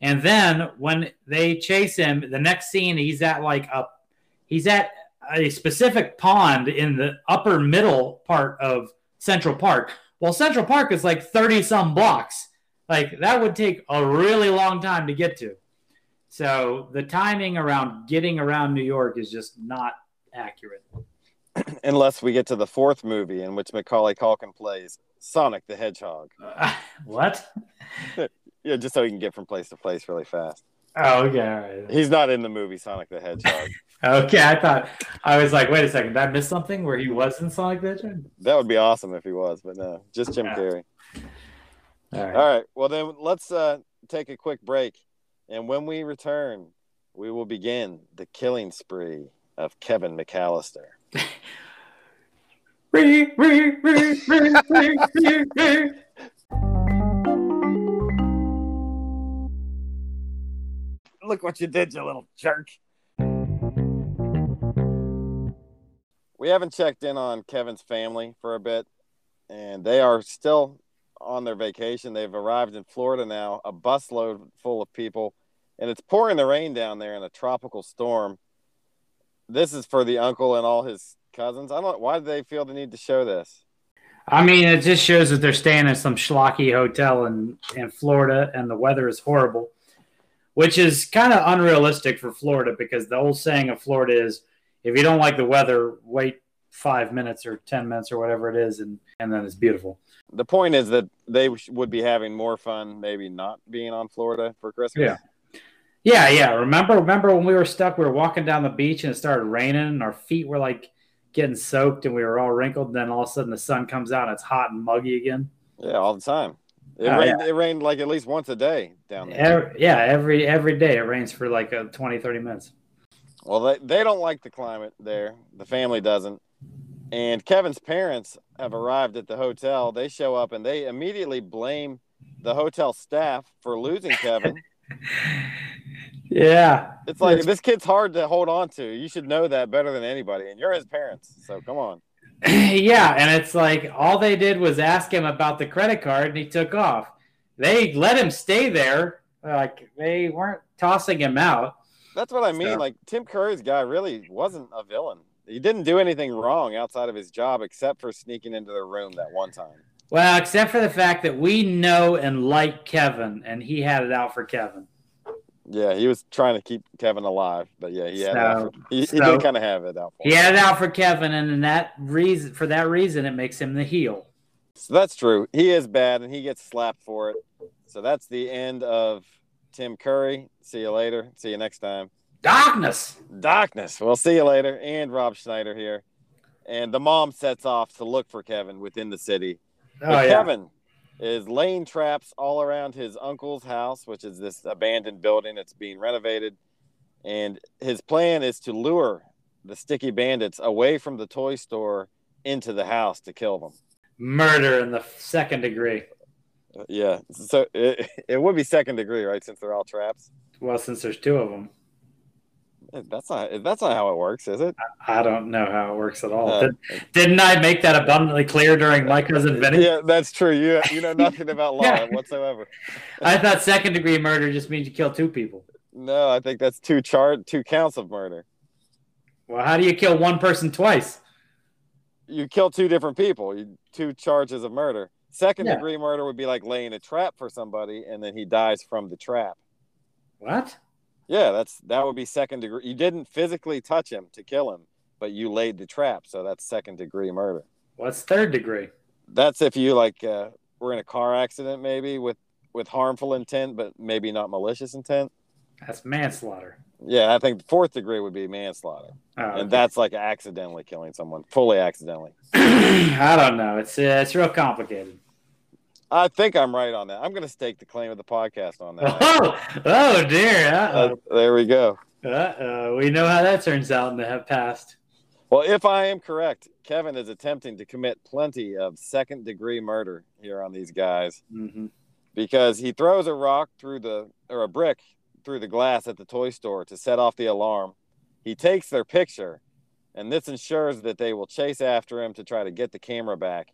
And then when they chase him, the next scene he's at like a he's at a specific pond in the upper middle part of Central Park. Well, Central Park is like 30 some blocks. Like that would take a really long time to get to. So the timing around getting around New York is just not accurate. Unless we get to the fourth movie in which Macaulay Culkin plays Sonic the Hedgehog. Uh, what? Yeah, just so he can get from place to place really fast. Oh, okay. Right. He's not in the movie Sonic the Hedgehog. Okay. I thought, I was like, wait a second. Did I miss something where he was in Sonic the Hedgehog? that would be awesome if he was, but no, just Jim Yeah. Carrey. All right. All right. Well, then let's uh, take a quick break. And when we return, we will begin the killing spree of Kevin McAllister. Re, re, re, re, re, re, re. Look what you did, you little jerk. We haven't checked in on Kevin's family for a bit, and they are still on their vacation. They've arrived in Florida now, a busload full of people, and it's pouring the rain down there in a tropical storm. This is for the uncle and all his cousins. I don't. Why do they feel the need to show this? I mean, it just shows that they're staying in some schlocky hotel in, in Florida and the weather is horrible, which is kind of unrealistic for Florida because the old saying of Florida is if you don't like the weather, wait five minutes or 10 minutes or whatever it is, and, and then it's beautiful. The point is that they would be having more fun, maybe not being on Florida for Christmas. Yeah. Yeah, yeah. Remember, remember when we were stuck, we were walking down the beach and it started raining and our feet were like getting soaked and we were all wrinkled. And then all of a sudden the sun comes out and it's hot and muggy again. Yeah, all the time. It Oh, rained. It rained like at least once a day down there. Every, yeah, every every day it rains for like a 20, 30 minutes. Well, they, they don't like the climate there. The family doesn't. And Kevin's parents have arrived at the hotel. They show up and they immediately blame the hotel staff for losing Kevin. Yeah. It's like Yes. this kid's hard to hold on to. You should know that better than anybody. And you're his parents. So come on. yeah, and it's like all they did was ask him about the credit card and he took off. They let him stay there. Like they weren't tossing him out. That's what I mean. So- Like Tim Curry's guy really wasn't a villain. He didn't do anything wrong outside of his job except for sneaking into the room that one time. Well, except for the fact that we know and like Kevin and he had it out for Kevin. Yeah, he was trying to keep Kevin alive, but yeah, he had So- for, he, he did kind of have it out for He him. had it out for Kevin, and in that reason, for that reason, it makes him the heel. So that's true. He is bad, and he gets slapped for it. So that's the end of Tim Curry. See you later. See you next time. Darkness. Darkness. We'll see you later. And Rob Schneider here. And the mom sets off to look for Kevin within the city. Oh But yeah. Kevin is laying traps all around his uncle's house, which is this abandoned building that's being renovated. And his plan is to lure the sticky bandits away from the toy store into the house to kill them. Murder in the second degree. Yeah. So it, it would be second degree, right? Since they're all traps. Well, since there's two of them. That's not that's not how it works, is it? I don't know how it works at all. Uh, Did, didn't I make that abundantly clear during my cousin Vinny? yeah, that's true. You you know nothing about law Yeah. whatsoever. I thought second degree murder just means you kill two people. No, I think that's two char two counts of murder. Well, how do you kill one person twice? You kill two different people. You, two charges of murder. Second Yeah. degree murder would be like laying a trap for somebody, and then he dies from the trap. What? Yeah, that's that would be second degree. You didn't physically touch him to kill him, but you laid the trap, so that's second degree murder. What's third degree? That's if you like uh, were in a car accident, maybe with with harmful intent, but maybe not malicious intent. That's manslaughter. Yeah, I think fourth degree would be manslaughter, Oh, okay. and that's like accidentally killing someone, fully accidentally. I don't know. It's uh, it's real complicated. I think I'm right on that. I'm going to stake the claim of the podcast on that. Oh, oh dear. Uh, there we go. oh. Uh-oh. We know how that turns out in the past. Well, if I am correct, Kevin is attempting to commit plenty of second degree murder here on these guys hmm because he throws a rock through the or a brick through the glass at the toy store to set off the alarm. He takes their picture, and this ensures that they will chase after him to try to get the camera back.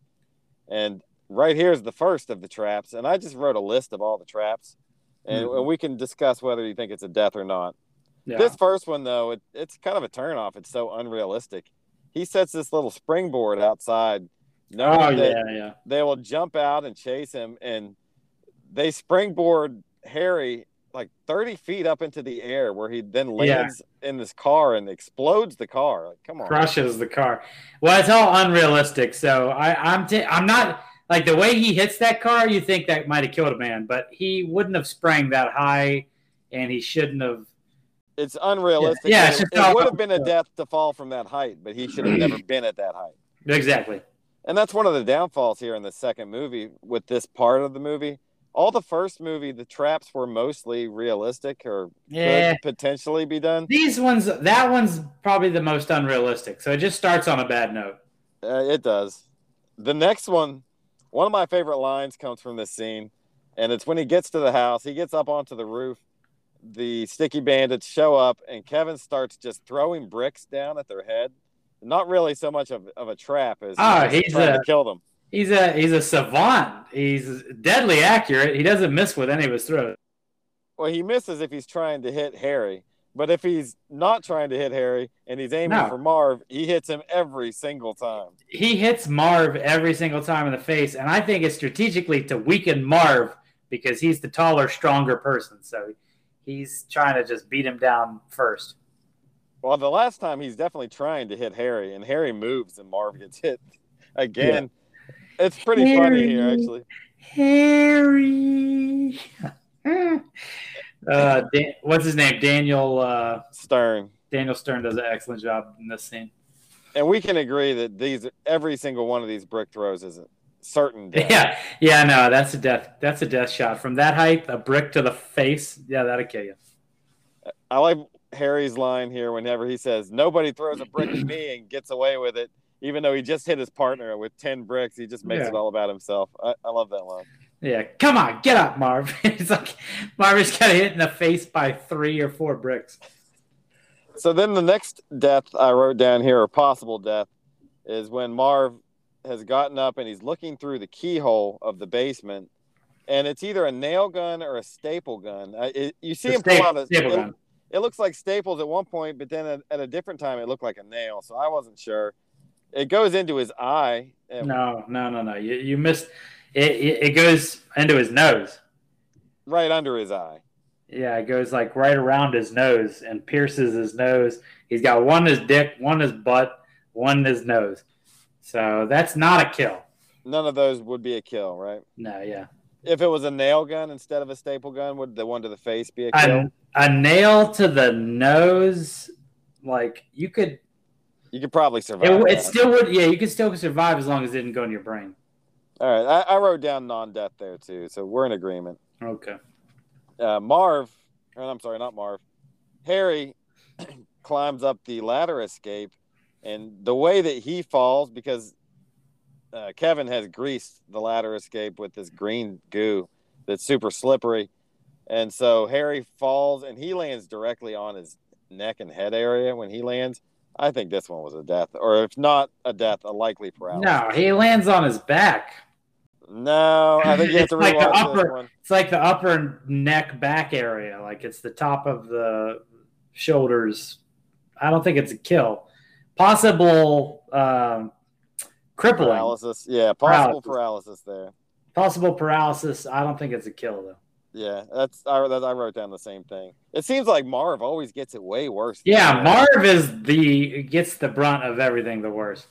And right here is the first of the traps, and I just wrote a list of all the traps, and, Mhm. and we can discuss whether you think it's a death or not. Yeah. This first one, though, it, it's kind of a turnoff. It's so unrealistic. He sets this little springboard outside, knowing oh that yeah, yeah. they will jump out and chase him, and they springboard Harry like 30 feet up into the air, where he then Yeah. lands in this car and explodes the car. Like, come on. crushes the car. Well, it's all unrealistic. So I, I'm t- I'm not like the way he hits that car. You think that might have killed a man, but he wouldn't have sprang that high, and he shouldn't have. It's unrealistic. Yeah, It- it's it, all- would have been a death to fall from that height, but he should have never been at that height. Exactly. And that's one of the downfalls here in the second movie with this part of the movie. All the first movie, the traps were mostly realistic or Yeah. could potentially be done. These ones, that one's probably the most unrealistic. So it just starts on a bad note. Uh, it does. The next one, one of my favorite lines comes from this scene, and it's when he gets to the house. He gets up onto the roof. The sticky bandits show up, and Kevin starts just throwing bricks down at their head. Not really so much of, of a trap as ah, just he's trying a- to kill them. He's a he's a savant. He's deadly accurate. He doesn't miss with any of his throws. Well, he misses if he's trying to hit Harry, but if he's not trying to hit Harry and he's aiming No. for Marv, he hits him every single time. He hits Marv every single time in the face, and I think it's strategically to weaken Marv because he's the taller, stronger person. So he's trying to just beat him down first. Well, the last time he's definitely trying to hit Harry, and Harry moves and Marv gets hit again. It's pretty funny here, actually. Harry. uh, Dan- what's his name? Daniel. Uh, Stern. Daniel Stern does an excellent job in this scene. And we can agree that these every single one of these brick throws is a certain death. Yeah, yeah, no, that's a death. That's a death shot from that height. A brick to the face. Yeah, that'll kill you. I like Harry's line here whenever he says, Nobody throws a brick at me and gets away with it, even though he just hit his partner with 10 bricks. He just makes Yeah. it all about himself. I, I love that line. Yeah, come on, get up, Marv. it's like Marv's got hit in the face by three or four bricks. So then the next death I wrote down here, or possible death, is when Marv has gotten up and he's looking through the keyhole of the basement, and it's either a nail gun or a staple gun. I, it, you see The him pull out a staple it, gun. it looks like staples at one point, but then at, at a different time it looked like a nail. So I wasn't sure. It goes into his eye. and- No, no, no, no. You, you missed. It, it, it goes into his nose. right under his eye. Yeah, it goes like right around his nose and pierces his nose. He's got one in his dick, one in his butt, one in his nose. So that's not a kill. None of those would be a kill, right? No, yeah. If it was a nail gun instead of a staple gun, would the one to the face be a kill? A, a nail to the nose, like you could. you could probably survive. It, it still would. Yeah, you could still survive as long as it didn't go in your brain. All right, I, I wrote down non-death there too, so we're in agreement. Okay. Uh, Marv, or I'm sorry, not Marv. Harry climbs up the ladder escape, and the way that he falls, because uh, Kevin has greased the ladder escape with this green goo that's super slippery, and so Harry falls and he lands directly on his neck and head area when he lands. I think this one was a death, or if not a death, a likely paralysis. No, he lands on his back. No, I think you have It's to like the upper-. It's like the upper neck back area, like it's the top of the shoulders. I don't think it's a kill. Possible um, crippling. Paralysis. Yeah, possible Paralysis. paralysis there. Possible paralysis. I don't think it's a kill though. Yeah, that's I, that, I wrote down the same thing. It seems like Marv always gets it way worse. Yeah. Marv is the gets the brunt of everything the worst.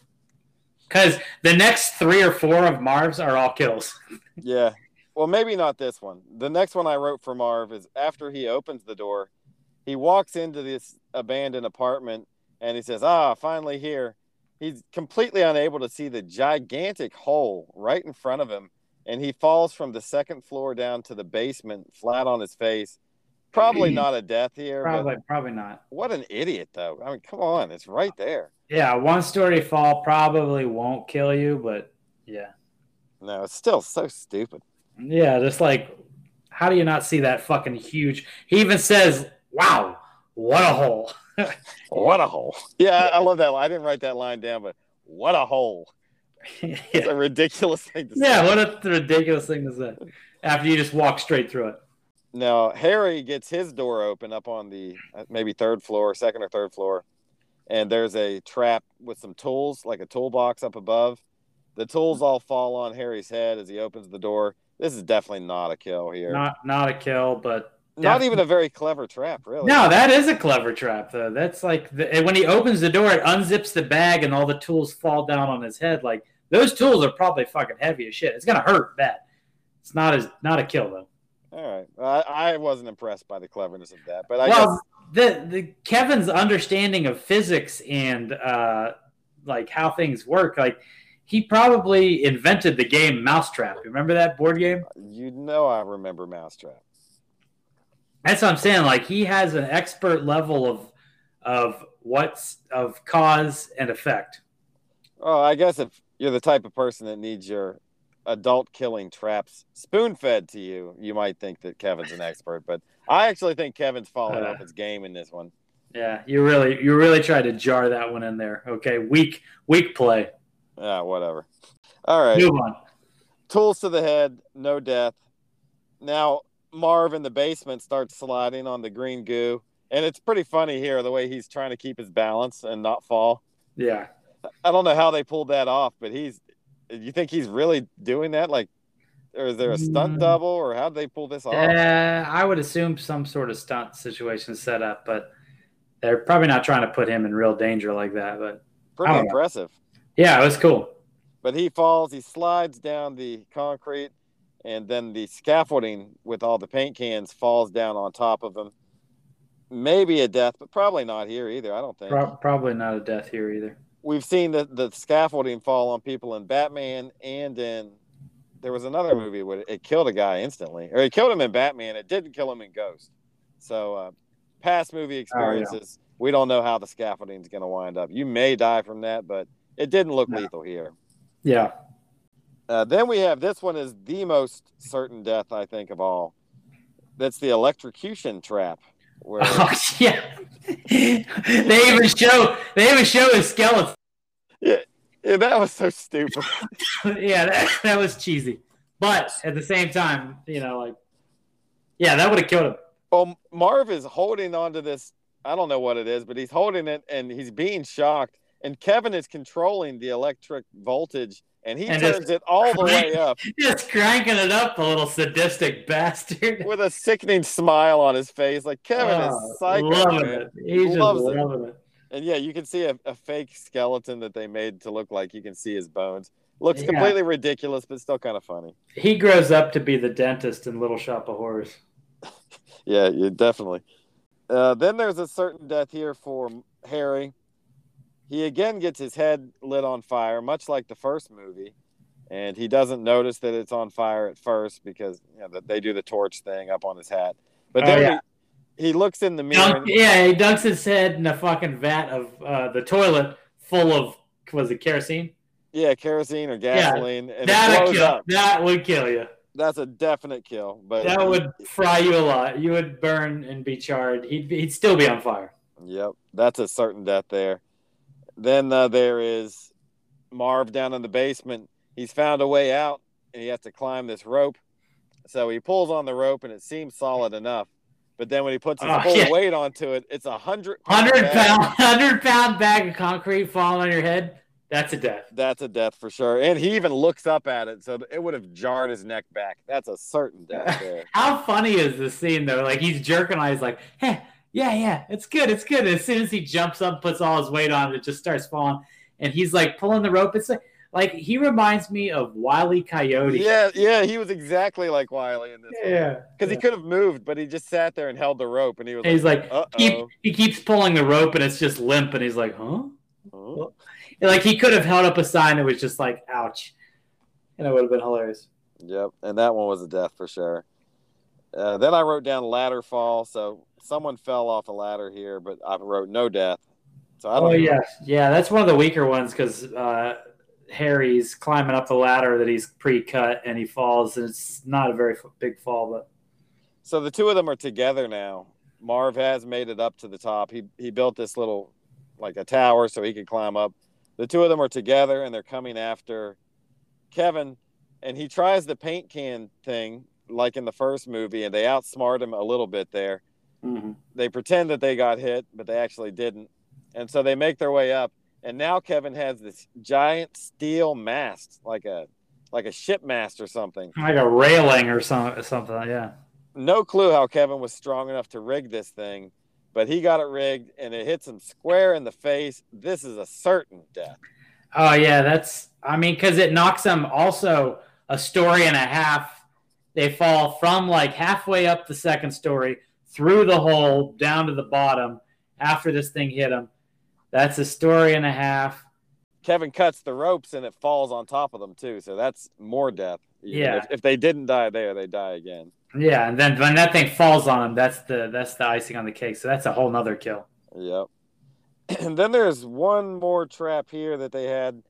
Because the next three or four of Marv's are all kills. Yeah. Well, maybe not this one. The next one I wrote for Marv is after he opens the door, he walks into this abandoned apartment and he says, Ah, finally here. He's completely unable to see the gigantic hole right in front of him. And he falls from the second floor down to the basement, flat on his face. Probably not a death here. but Probably, probably not. what an idiot, though. I mean, come on. It's right there. Yeah, one story fall probably won't kill you, but yeah. No, it's still so stupid. Yeah, just like how do you not see that fucking huge? He even says, "Wow, what a hole!" What a hole. Yeah, I love that. line. I didn't write that line down, but what a hole. It's yeah, a ridiculous thing to say. yeah, what a ridiculous thing to say. After you just walk straight through it. Now Harry gets his door open up on the uh, maybe third floor, second or third floor, and there's a trap with some tools, like a toolbox up above. The tools all fall on Harry's head as he opens the door. This is definitely not a kill here. Not, Not not a kill, but not even a very clever trap, really. no, that is a clever trap though. That's like the, when he opens the door, it unzips the bag, and all the tools fall down on his head. Like those tools are probably fucking heavy as shit. It's gonna hurt bad. It's not as not a kill though. All right. I, I wasn't impressed by the cleverness of that, but I well, the the Kevin's understanding of physics and uh, like how things work, like he probably invented the game Mousetrap. Remember that board game? you know I remember Mousetrap. That's what I'm saying. Like he has an expert level of of what's of cause and effect. Oh, I guess if you're the type of person that needs your adult killing traps spoon fed to you, you might think that Kevin's an expert. But I actually think Kevin's fallen Uh. off his game in this one. Yeah, you really you really tried to jar that one in there. Okay, weak weak play. Yeah, whatever. All right. Move on. Tools to the head, no death. Now Marv in the basement starts sliding on the green goo. And it's pretty funny here the way he's trying to keep his balance and not fall. Yeah. I don't know how they pulled that off, but he's you think he's really doing that? Like or is there a stunt Mm. double or how did they pull this off? Uh, I would assume some sort of stunt situation set up, but they're probably not trying to put him in real danger like that. But Pretty I don't know. impressive. yeah, it was cool. But he falls, he slides down the concrete, and then the scaffolding with all the paint cans falls down on top of him. Maybe a death, but probably not here either. I don't think. Pro- probably not a death here either. We've seen the, the scaffolding fall on people in Batman and in there was another movie where it killed a guy instantly, or it killed him in Batman. It didn't kill him in Ghost. So, uh, past movie Oh, yeah. experiences, we don't know how the scaffolding is going to wind up. You may die from that, but it didn't look No. lethal here. Yeah. Uh, then we have this one is the most certain death I think of all. That's the electrocution trap, where Oh yeah. they even show they even show his skeleton. Yeah, that was so stupid. yeah, that, that was cheesy. But at the same time, you know, like yeah, that would have killed him. Well, Marv is holding onto this. I don't know what it is, but he's holding it and he's being shocked. And Kevin is controlling the electric voltage, and he And turns it all the way up Just cranking it up, the little sadistic bastard. with a sickening smile on his face. Like Kevin Oh, is psycho, loving man. it. He's just Loves it. loving it. And yeah, you can see a, a fake skeleton that they made to look like you can see his bones. Looks Yeah. completely ridiculous, but still kind of funny. He grows up to be the dentist in Little Shop of Horrors. Yeah, yeah, definitely. Uh, then there's a certain death here for Harry. He again gets his head lit on fire, much like the first movie, and he doesn't notice that it's on fire at first because you know that they do the torch thing up on his hat. But Oh, then yeah. He, looks in the mirror. Dunk, yeah, he dunks his head in a fucking vat of uh, the toilet full of was it kerosene? yeah, kerosene or gasoline, and That blows kill. up. That would kill you. That's a definite kill. But That would fry you a lot. You would burn and be charred. He'd, he'd still be on fire. Yep, that's a certain death there. Then uh, there is Marv down in the basement. He's found a way out, and he has to climb this rope. So he pulls on the rope, and it seems solid enough. But then when he puts his Oh, full yeah. weight onto it, it's a hundred Hundred pound, hundred pound bag of concrete falling on your head. That's a death. That's a death for sure. And he even looks up at it, so it would have jarred his neck back. That's a certain death there. How funny is this scene though? Like he's jerking on. He's like, "Hey, yeah, yeah, it's good, it's good." And as soon as he jumps up, puts all his weight on it, it just starts falling. And he's like pulling the rope. It's like, like he reminds me of Wile E. Coyote. Yeah, yeah, he was exactly like Wiley in this yeah. Because he could have moved, but he just sat there and held the rope, and he was And he's like, "Uh keep, oh." he keeps pulling the rope, and it's just limp. And he's like, "Huh?" Like he could have held up a sign that was just like, "Ouch," and it would have been hilarious. Yep, and that one was a death for sure. Uh, then I wrote down ladder fall, so someone fell off a ladder here, but I wrote no death. So I don't. Oh know. yeah, yeah. That's one of the weaker ones because uh, Harry's climbing up the ladder that he's pre-cut and he falls, and it's not a very f- big fall, but So the two of them are together now. Marv has made it up to the top. He he built this little like a tower so he could climb up. The two of them are together and they're coming after Kevin and he tries the paint can thing like in the first movie and they outsmart him a little bit there. Mm-hmm. They pretend that they got hit, but they actually didn't. And so they make their way up and now Kevin has this giant steel mast like a like a ship mast or something like a railing or some, something. Yeah. no clue how Kevin was strong enough to rig this thing, but he got it rigged and it hits him square in the face. This is a certain death. Oh yeah, that's. I mean, because it knocks him also a story and a half. They fall from like halfway up the second story through the hole down to the bottom after this thing hit them. That's a story and a half. Kevin cuts the ropes and it falls on top of them too. So that's more death. Yeah. If, if they didn't die there, they die again. Yeah, and then when that thing falls on them, that's the that's the icing on the cake. So that's a whole nother kill. Yep. And then there's one more trap here that they had.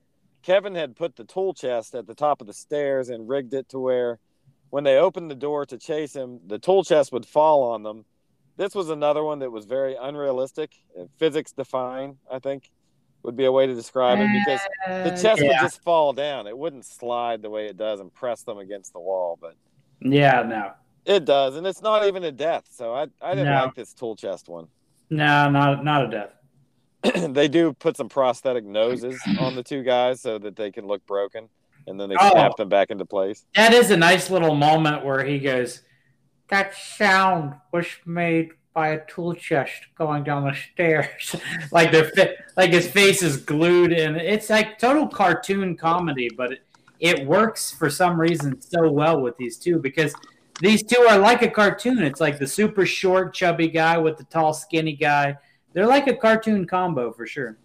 Kevin had put the tool chest at the top of the stairs and rigged it to where when they opened the door to chase him, the tool chest would fall on them. This was another one that was very unrealistic, uh, physics defying, I think would be a way to describe it because the chest would just fall down. It wouldn't slide the way it does and press them against the wall, but yeah, no, it does. And it's not even a death. So I, I didn't No. like this tool chest one. no, not not a death. they do put some prosthetic noses on the two guys so that they can look broken, and then they Oh. snap them back into place. That is a nice little moment where he goes, "That sound was made by a tool chest going down the stairs." like the fa- like his face is glued, and it's like total cartoon comedy, but it, it works for some reason so well with these two because these two are like a cartoon. It's like the super short, chubby guy with the tall, skinny guy. They're like a cartoon combo for sure.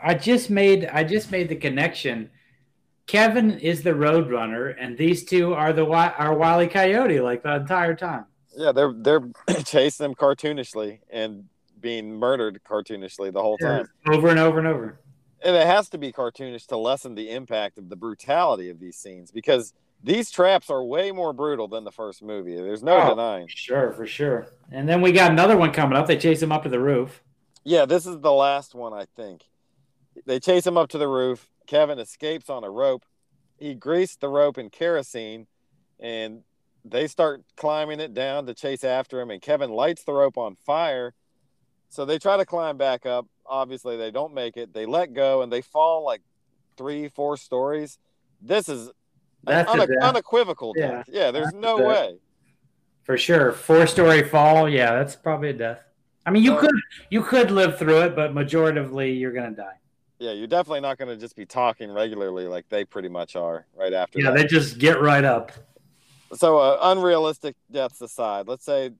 I just made I just made the connection. Kevin is the Roadrunner, and these two are the are Wile E. Coyote like the entire time. Yeah, they're they're chasing them cartoonishly and being murdered cartoonishly the whole time. over and over and over. And it has to be cartoonish to lessen the impact of the brutality of these scenes because these traps are way more brutal than the first movie. There's no Oh. denying. Sure, for sure. And then we got another one coming up. They chase him up to the roof. Yeah, this is the last one, I think. They chase him up to the roof. Kevin escapes on a rope. He greased the rope in kerosene, and they start climbing it down to chase after him. And Kevin lights the rope on fire. So they try to climb back up. Obviously, they don't make it. They let go and they fall like three, four stories. This is That's unequivocal Yeah. death. Yeah, there's That's no way. For sure. Four story fall. Yeah, that's probably a death. I mean, you Uh, could you could live through it, but majoritively you're gonna die. Yeah, you're definitely not going to just be talking regularly like they pretty much are right after Yeah, that. they just get right up. So uh, unrealistic deaths aside, let's say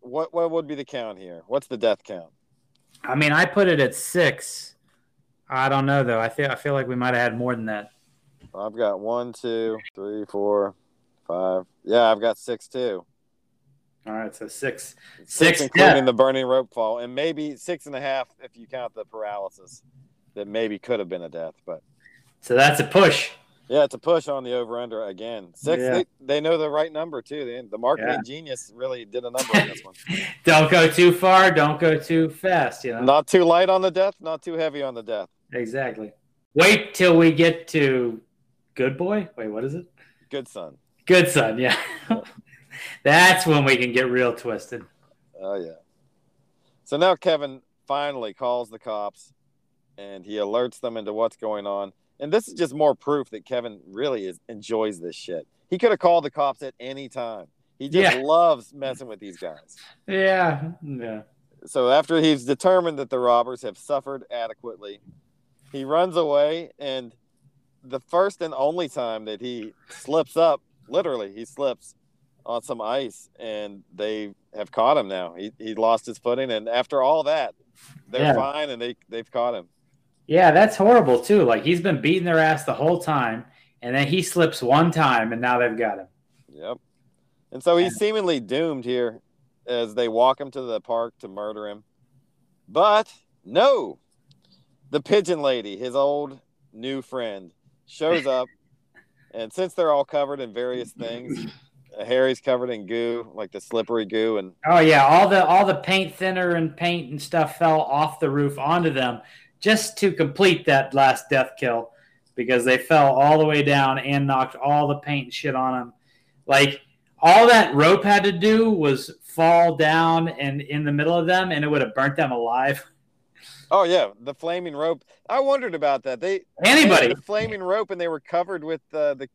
what what would be the count here? What's the death count? I mean, I put it at six. I don't know though. I feel I feel like we might have had more than that. I've got one, two, three, four, five. Yeah, I've got six too. All right, so six. Six, Six, including yeah. the burning rope fall, and maybe six and a half if you count the paralysis. That maybe could have been a death, but So that's a push. Yeah, it's a push on the over under again. Six. Yeah. They, they know the right number too. They, the marketing Yeah. genius really did a number on this one. Don't go too far. Don't go too fast. You know. Not too light on the death, not too heavy on the death. Exactly. Wait till we get to Good Boy. Wait, what is it? Good son. Good Son. Yeah. That's when we can get real twisted. Oh yeah. So now Kevin finally calls the cops, and he alerts them into what's going on. And this is just more proof that Kevin really is enjoys this shit. He could have called the cops at any time. He just Yeah. loves messing with these guys. Yeah. Yeah. So after he's determined that the robbers have suffered adequately, he runs away and the first and only time that he slips up, literally he slips on some ice and they have caught him now. He he lost his footing and after all that, they're Yeah. fine and they they've caught him. Yeah, that's horrible too. Like he's been beating their ass the whole time, and then he slips one time, and now they've got him. Yep. And so he's seemingly doomed here as they walk him to the park to murder him. But no, the pigeon lady, his old new friend, shows up. and since they're all covered in various things, Harry's covered in goo, like the slippery goo. And Oh yeah, all the all the paint thinner and paint and stuff fell off the roof onto them just to complete that last death kill because they fell all the way down and knocked all the paint and shit on them. Like all that rope had to do was fall down and in the middle of them, and it would have burnt them alive. oh, yeah, the flaming rope. I wondered about that. They they Anybody, had the flaming rope and they were covered with uh, the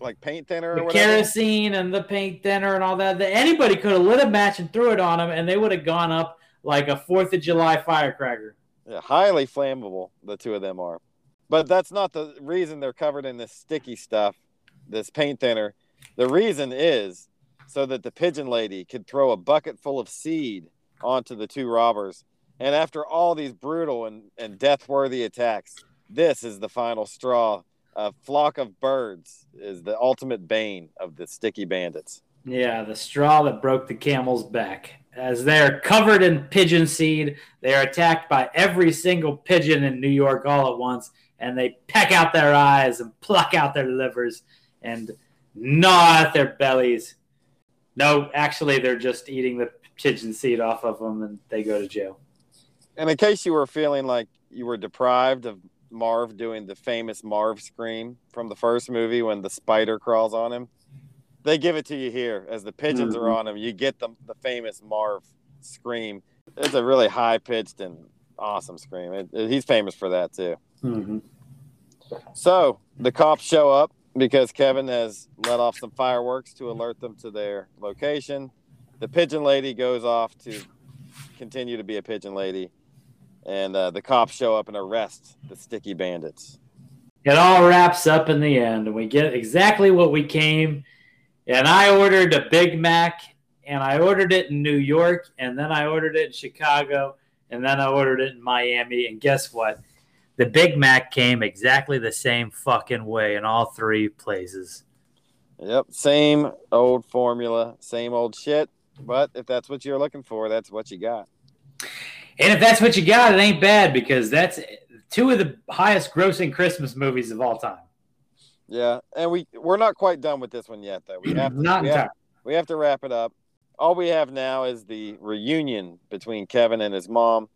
like paint thinner or the whatever. kerosene and the paint thinner and all that. that anybody could have lit a match and threw it on them, and they would have gone up like a Fourth of July firecracker. Yeah, highly flammable, the two of them are. But that's not the reason they're covered in this sticky stuff, this paint thinner. The reason is so that the pigeon lady could throw a bucket full of seed onto the two robbers. And after all these brutal and, and death worthy attacks, this is the final straw. A flock of birds is the ultimate bane of the sticky bandits. Yeah, the straw that broke the camel's back. As they're covered in pigeon seed, they are attacked by every single pigeon in New York all at once, and they peck out their eyes and pluck out their livers and gnaw at their bellies. No, actually, they're just eating the pigeon seed off of them, and they go to jail. And in case you were feeling like you were deprived of Marv doing the famous Marv scream from the first movie when the spider crawls on him, they give it to you here as the pigeons are on them. You get the, the famous Marv scream. It's a really high pitched and awesome scream. It, it- he's famous for that too. Mm-hmm. So the cops show up because Kevin has let off some fireworks to alert them to their location. The pigeon lady goes off to continue to be a pigeon lady, and uh, the cops show up and arrest the sticky bandits. It all wraps up in the end, and we get exactly what we came. And I ordered a Big Mac, and I ordered it in New York, and then I ordered it in Chicago, and then I ordered it in Miami. And guess what? The Big Mac came exactly the same fucking way in all three places. Yep, same old formula, same old shit. But if that's what you're looking for, that's what you got. And if that's what you got, it ain't bad because that's two of the highest grossing Christmas movies of all time. Yeah, and we we're not quite done with this one yet, though. We have to, Not we have, we have to wrap it up. All we have now is the reunion between Kevin and his mom.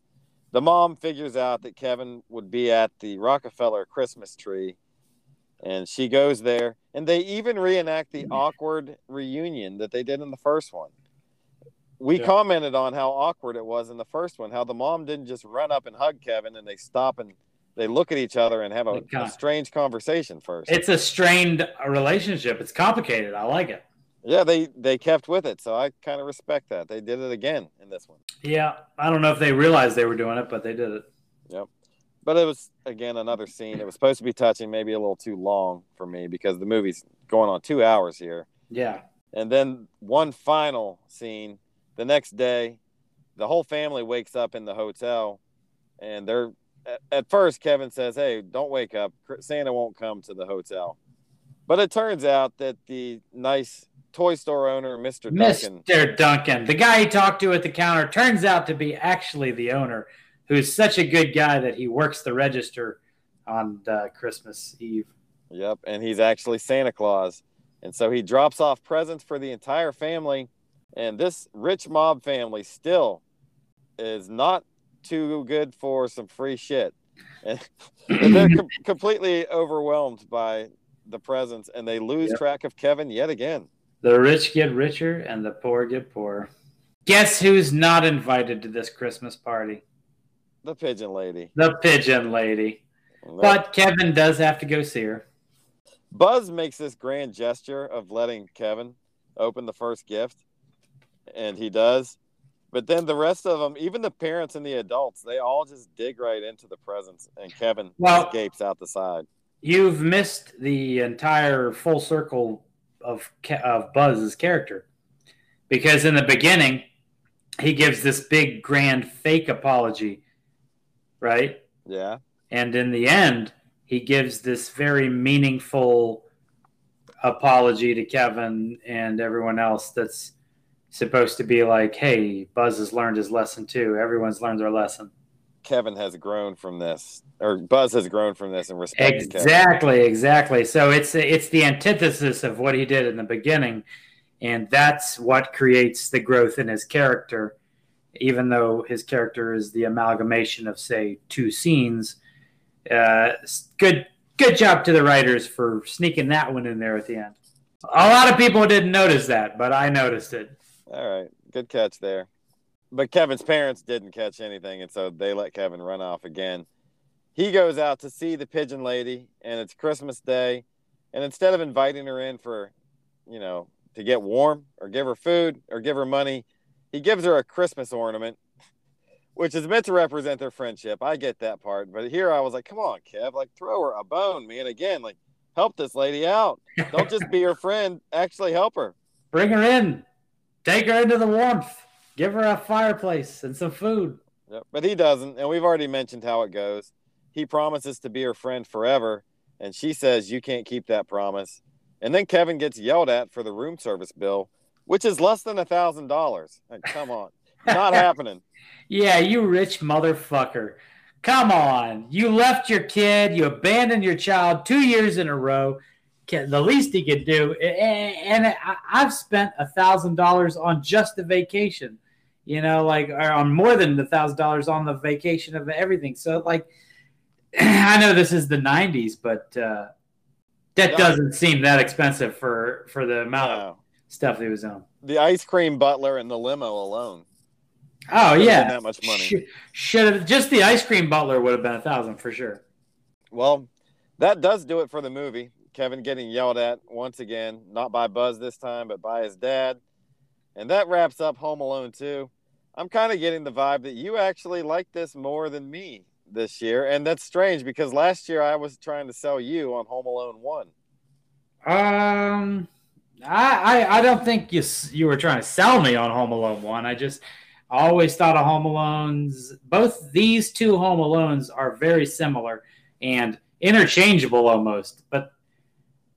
The mom figures out that Kevin would be at the Rockefeller Christmas tree, and she goes there. And they even reenact the awkward reunion that they did in the first one. We Yeah. commented on how awkward it was in the first one, how the mom didn't just run up and hug Kevin, and they stop and they look at each other and have a, a strange conversation first. It's a strained relationship. It's complicated. I like it. Yeah, they they kept with it, so I kind of respect that. They did it again in this one, Yeah, I don't know if they realized they were doing it, but they did it. Yep. But it was again another scene. It was supposed to be touching, maybe a little too long for me because the movie's going on two hours here. Yeah. And then one final scene. The next day, the whole family wakes up in the hotel, and they're at, at first Kevin says, "Hey, don't wake up. Santa won't come to the hotel." But it turns out that the nice toy store owner, Mr. Duncan, Mr. Duncan, the guy he talked to at the counter, turns out to be actually the owner, who's such a good guy that he works the register on uh, Christmas Eve. Yep, and he's actually Santa Claus. And so he drops off presents for the entire family. And this rich mob family still is not too good for some free shit. And, they're com- completely overwhelmed by the presents and they lose Yep. track of Kevin yet again. The rich get richer and the poor get poorer. Guess who's not invited to this Christmas party? The pigeon lady. The pigeon lady. But Kevin does have to go see her. Buzz makes this grand gesture of letting Kevin open the first gift, and he does. But then the rest of them, even the parents and the adults, they all just dig right into the presents, and Kevin Well- just gapes out the side. You've missed the entire full circle of of Buzz's character because in the beginning he gives this big grand fake apology, right? Yeah, And in the end, he gives this very meaningful apology to Kevin and everyone else that's supposed to be like, hey, Buzz has learned his lesson too. Everyone's learned their lesson. Kevin has grown from this, or Buzz has grown from this and respects Kevin. Exactly, exactly. So it's it's the antithesis of what he did in the beginning, and that's what creates the growth in his character. Even though his character is the amalgamation of say two scenes, uh, good good job to the writers for sneaking that one in there at the end. A lot of people didn't notice that, but I noticed it. All right, good catch there. But Kevin's parents didn't catch anything, and so they let Kevin run off again. He goes out to see the pigeon lady, and it's Christmas Day. And instead of inviting her in for, you know, to get warm or give her food or give her money, he gives her a Christmas ornament, which is meant to represent their friendship. I get that part. But here I was like, come on, Kev, like throw her a bone, man. Again, like help this lady out. Don't just be her friend, actually help her. Bring her in, take her into the warmth, give her a fireplace and some food. Yep, but he doesn't, and we've already mentioned how it goes. He promises to be her friend forever, and she says you can't keep that promise. And then Kevin gets yelled at for the room service bill, which is less than a thousand dollars. Come on, not happening. Yeah, you rich motherfucker. Come on. You left your kid, you abandoned your child two years in a row. Can- The least he could do, and I- I've spent a thousand dollars on just a vacation, you know, like or on more than a thousand dollars on the vacation of everything. So, like, I know this is the '90s, but uh, that doesn't seem that expensive for for the amount of stuff he was on. The ice cream butler and the limo alone. Oh yeah, that much money. Sh- Should have just the ice cream butler would have been a thousand for sure. Well, that does do it for the movie. Kevin getting yelled at once again, not by Buzz this time, but by his dad. And that wraps up Home Alone 2. I'm kind of getting the vibe that you actually like this more than me this year. And that's strange because last year I was trying to sell you on Home Alone 1. Um, I, I I don't think you you were trying to sell me on Home Alone one. I just always thought of Home Alones. Both these two Home Alones are very similar and interchangeable almost, but.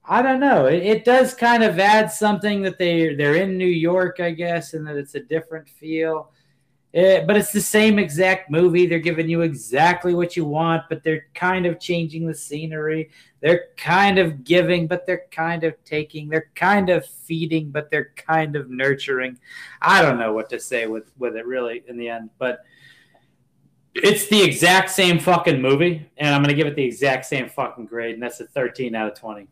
I don't know. It, it does kind of add something that they they're in New York, I guess, and that it's a different feel. Eh, but it's the same exact movie. They're giving you exactly what you want, but they're kind of changing the scenery. They're kind of giving, but they're kind of taking. They're kind of feeding, but they're kind of nurturing. I don't know what to say with with it really in the end, but it's the exact same fucking movie, and I'm gonna give it the exact same fucking grade, and that's a 13 out of 20.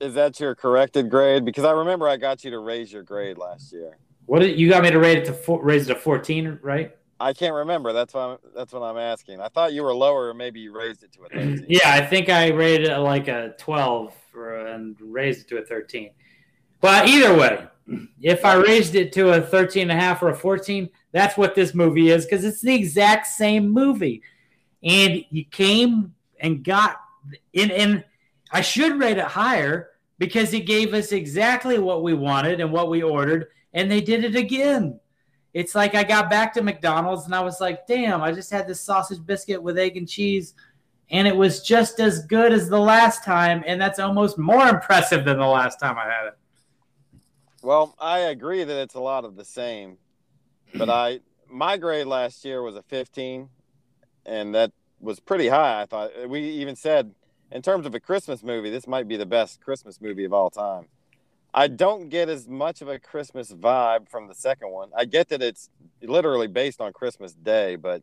Is that your corrected grade? Because I remember I got you to raise your grade last year. What did, you got me to rate it to four, raise it to 14, right? I can't remember. That's why I'm, that's what I'm asking. I thought you were lower, or maybe you raised it to a 13. Yeah, I think I rated it like a 12 for, and raised it to a 13. But either way, if I raised it to a 13 and a half or a 14, that's what this movie is because it's the exact same movie. And you came and got in and I should rate it higher because he gave us exactly what we wanted and what we ordered and they did it again. It's like I got back to McDonald's and I was like, "Damn, I just had this sausage biscuit with egg and cheese and it was just as good as the last time and that's almost more impressive than the last time I had it." Well, I agree that it's a lot of the same, but I my grade last year was a 15, and that was pretty high. I thought we even said in terms of a Christmas movie, this might be the best Christmas movie of all time. I don't get as much of a Christmas vibe from the second one. I get that it's literally based on Christmas Day, but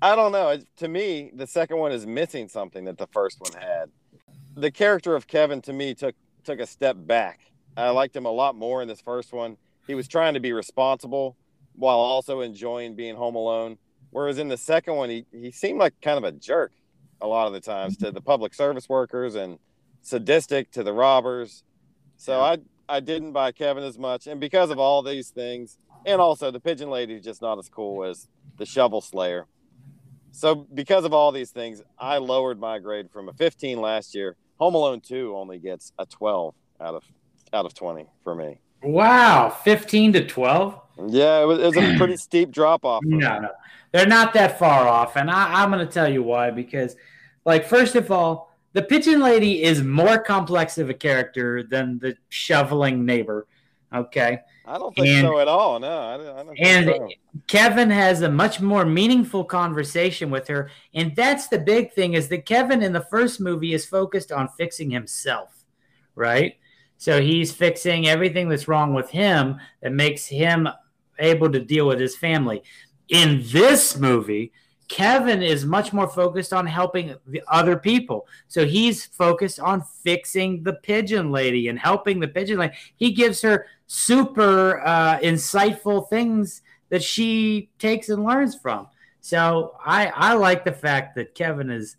I don't know. To me, the second one is missing something that the first one had. The character of Kevin to me took took a step back. I liked him a lot more in this first one. He was trying to be responsible while also enjoying being home alone. Whereas in the second one, he, he seemed like kind of a jerk a lot of the times to the public service workers and sadistic to the robbers. So I I didn't buy Kevin as much, and because of all these things, and also the pigeon lady is just not as cool as the shovel slayer. So because of all these things, I lowered my grade from a 15 last year. Home Alone 2 only gets a 12 out of out of 20 for me. Wow, 15 to 12? Yeah, it was, it was a pretty steep drop off. No, no, they're not that far off, and I, I'm going to tell you why. Because, like, first of all, the pigeon lady is more complex of a character than the shoveling neighbor. Okay. I don't think and, so at all. No, I don't, I don't and so. Kevin has a much more meaningful conversation with her, and that's the big thing: is that Kevin in the first movie is focused on fixing himself, right? So he's fixing everything that's wrong with him that makes him able to deal with his family. In this movie, Kevin is much more focused on helping the other people. So he's focused on fixing the pigeon lady and helping the pigeon lady. He gives her super uh, insightful things that she takes and learns from. So I, I like the fact that Kevin is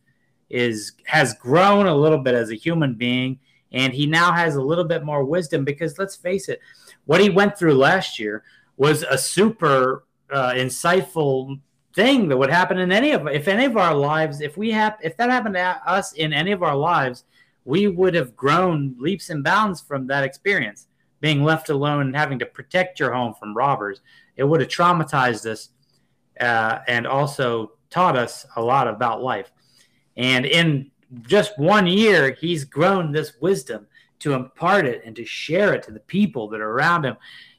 is has grown a little bit as a human being and he now has a little bit more wisdom because let's face it, what he went through last year was a super uh, insightful thing that would happen in any of if any of our lives if we have if that happened to us in any of our lives we would have grown leaps and bounds from that experience. Being left alone and having to protect your home from robbers it would have traumatized us uh, and also taught us a lot about life. And in just one year he's grown this wisdom to impart it and to share it to the people that are around him.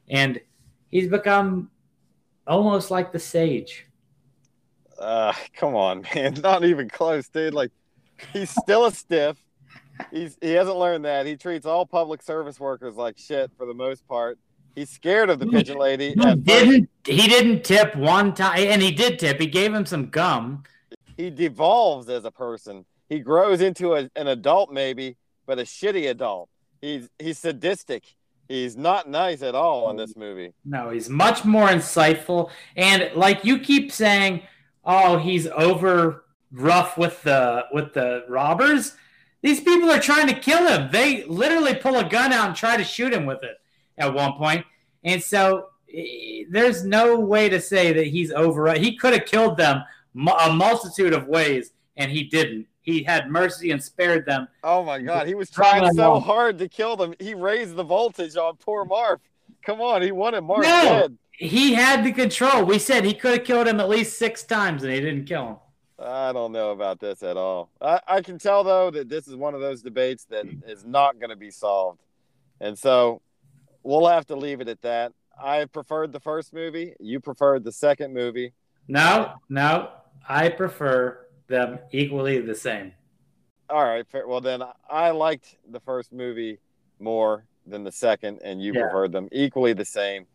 And he's become almost like the sage. Uh, come on, man, not even close, dude. Like, he's still a stiff. He's he hasn't learned that. He treats all public service workers like shit for the most part. He's scared of the pigeon lady. He didn't he didn't tip one time, and he did tip. He gave him some gum. He devolves as a person. He grows into a, an adult, maybe, but a shitty adult. He's he's sadistic He's not nice at all in this movie. No, he's much more insightful. And like you keep saying, oh, he's over rough with the with the robbers. These people are trying to kill him. They literally pull a gun out and try to shoot him with it at one point. And so there's no way to say that he's over. He could have killed them a multitude of ways, and he didn't he had mercy and spared them. Oh my God, he was trying so hard to kill them. He raised the voltage on poor Marv. Come on, he wanted Marv no, dead. He had the control. We said he could have killed him at least six times, and he didn't kill him. I don't know about this at all. I, I can tell though that this is one of those debates that is not going to be solved, and so we'll have to leave it at that. I preferred the first movie. You preferred the second movie. No, no, I prefer them equally the same. All right. Fair. Well, then I liked the first movie more than the second, and you yeah. preferred them equally the same.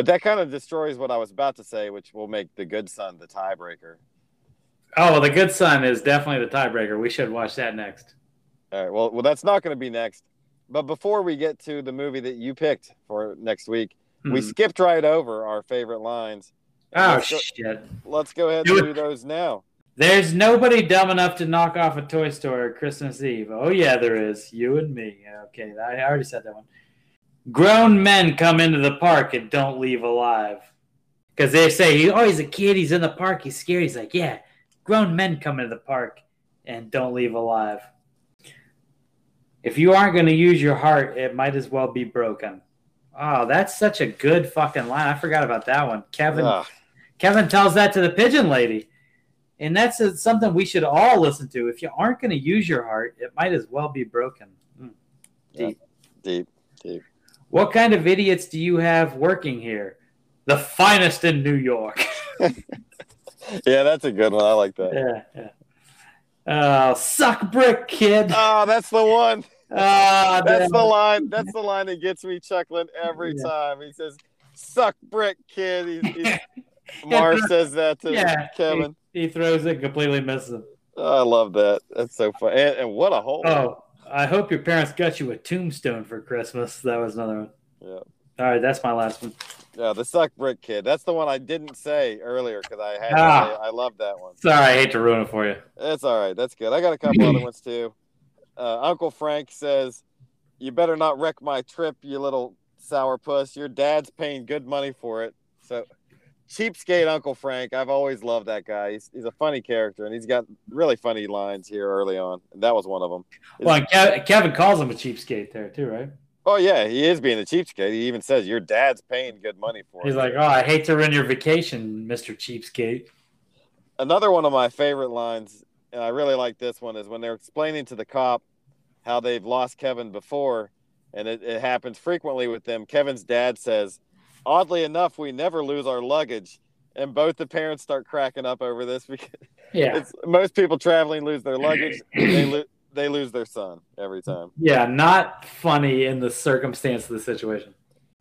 But that kind of destroys what I was about to say, which will make the good son the tiebreaker. Oh, well, the good son is definitely the tiebreaker. We should watch that next. All right. Well, well, that's not going to be next. But before we get to the movie that you picked for next week, hmm. we skipped right over our favorite lines. Oh let's go, shit! Let's go ahead and do those now. There's nobody dumb enough to knock off a toy store at Christmas Eve. Oh yeah, there is. You and me. Okay, I already said that one. Grown men come into the park and don't leave alive. Because they say, oh, he's a kid. He's in the park. He's scared. He's like, yeah, grown men come into the park and don't leave alive. If you aren't going to use your heart, it might as well be broken. Oh, that's such a good fucking line. I forgot about that one. Kevin. Ugh. Kevin tells that to the pigeon lady. And that's a, something we should all listen to. If you aren't going to use your heart, it might as well be broken. Mm. Deep. Yeah. Deep. Deep. What kind of idiots do you have working here? The finest in New York. yeah, that's a good one. I like that. Yeah, yeah. Oh, suck brick, kid. Oh, that's the one. Ah, That's the line. That's the line that gets me chuckling every Yeah. time. He says, "Suck brick, kid." He's, he's, Marv says that to Yeah. Kevin. He throws it, completely misses it. Oh, I love that. That's so fun. And, and what a hole. Oh, I hope your parents got you a tombstone for Christmas. That was another one. Yeah. All right, that's my last one. Yeah, the suck brick kid. That's the one I didn't say earlier because I had. Ah. I love that one. Sorry, I hate to ruin it for you. That's all right. That's good. I got a couple other ones too. Uh, Uncle Frank says, "You better not wreck my trip, you little sourpuss. Your dad's paying good money for it." So, cheapskate Uncle Frank. I've always loved that guy. He's, he's a funny character, and he's got really funny lines here early on. And that was one of them. Well, Kev- Kevin calls him a cheapskate there too, right? Oh yeah, he is being a cheapskate. He even says, "Your dad's paying good money for it. He's it." like, "Oh, I hate to ruin your vacation, Mister Cheapskate." another one of my favorite lines, and I really like this one, is when they're explaining to the cop how they've lost Kevin before, and it, it happens frequently with them. Kevin's dad says, "Oddly enough, we never lose our luggage," and both the parents start cracking up over this because Yeah, it's most people traveling lose their luggage. they lo- they lose their son every time. yeah, not funny in the circumstance of the situation.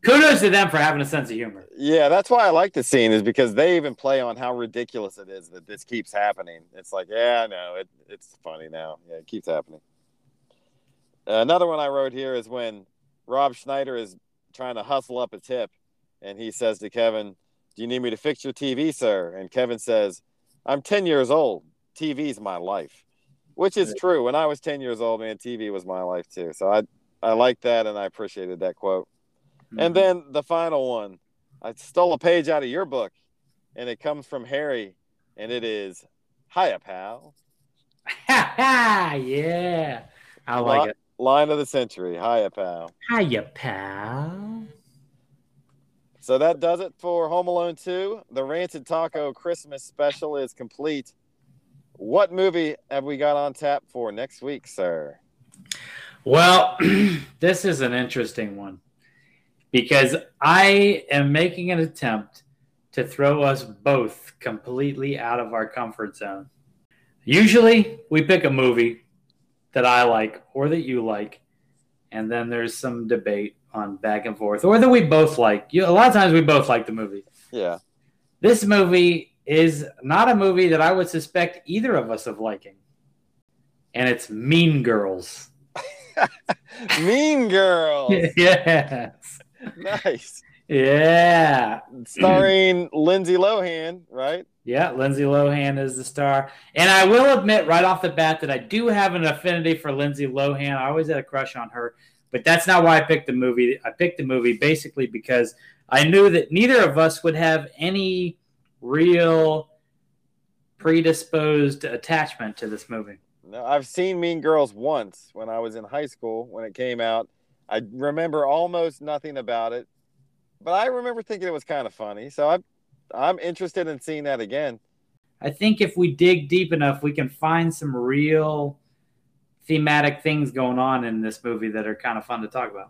Kudos to them for having a sense of humor. Yeah, that's why I like the scene is because they even play on how ridiculous it is that this keeps happening. It's like, yeah, I know it, it's funny now. Yeah, it keeps happening. another one I wrote here is when Rob Schneider is trying to hustle up a tip, and he says to Kevin, "Do you need me to fix your TV, sir?" And Kevin says, "I'm 10 years old. TV's my life," which is true. When I was 10 years old, man, TV was my life too. So I I like that, and I appreciated that quote. Mm-hmm. And then the final one, I stole a page out of your book, and it comes from Harry, and it is, "Hiya, pal." Ha ha! Yeah, I like Li- it. Line of the century. Hiya, pal. Hiya, pal. So that does it for Home Alone 2. The Rancid Taco Christmas special is complete. What movie have we got on tap for next week, sir? Well, this is an interesting one because I am making an attempt to throw us both completely out of our comfort zone. Usually, we pick a movie that I like or that you like, and then there's some debate on back and forth, or that we both like. You, a lot of times, we both like the movie. Yeah. This movie is not a movie that I would suspect either of us of liking, and it's Mean Girls. mean Girls. yes. nice. Yeah. Starring Lindsay Lohan, right? Yeah, Lindsay Lohan is the star. And I will admit right off the bat that I do have an affinity for Lindsay Lohan. I always had a crush on her, but that's not why I picked the movie. I picked the movie basically because I knew that neither of us would have any real predisposed attachment to this movie. No, I've seen Mean Girls once when I was in high school when it came out. I remember almost nothing about it, but I remember thinking it was kind of funny. So I'm I'm interested in seeing that again. I think if we dig deep enough, we can find some real thematic things going on in this movie that are kind of fun to talk about.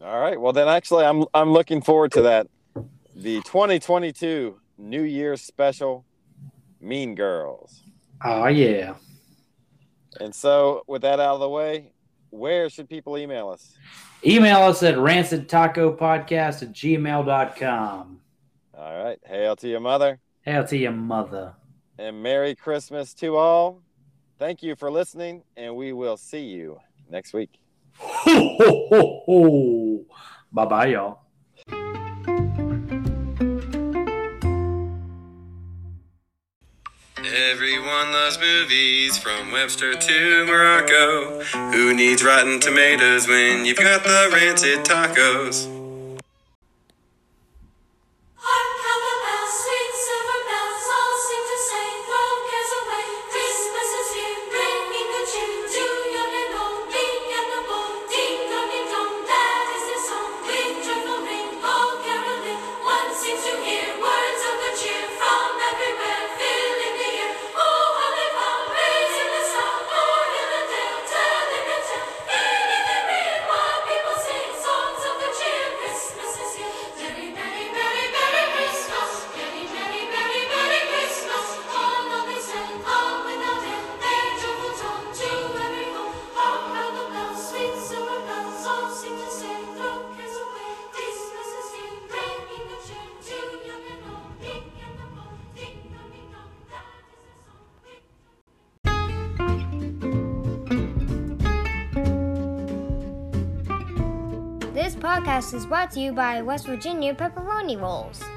All right. Well, then actually, I'm I'm looking forward to that. The 2022 New Year's special, Mean Girls. Oh, yeah. And so, with that out of the way, where should people email us? Email us at rancidtacopodcast at gmail.com. All right. Hail to your mother Hail to your mother. and Merry Christmas to all. Thank you for listening, and we will see you next week. Ho, ho, ho, ho. Bye bye, y'all. Everyone loves movies from Webster to Morocco. Who needs rotten tomatoes when you've got the rancid tacos? Brought to you by West Virginia Pepperoni Rolls.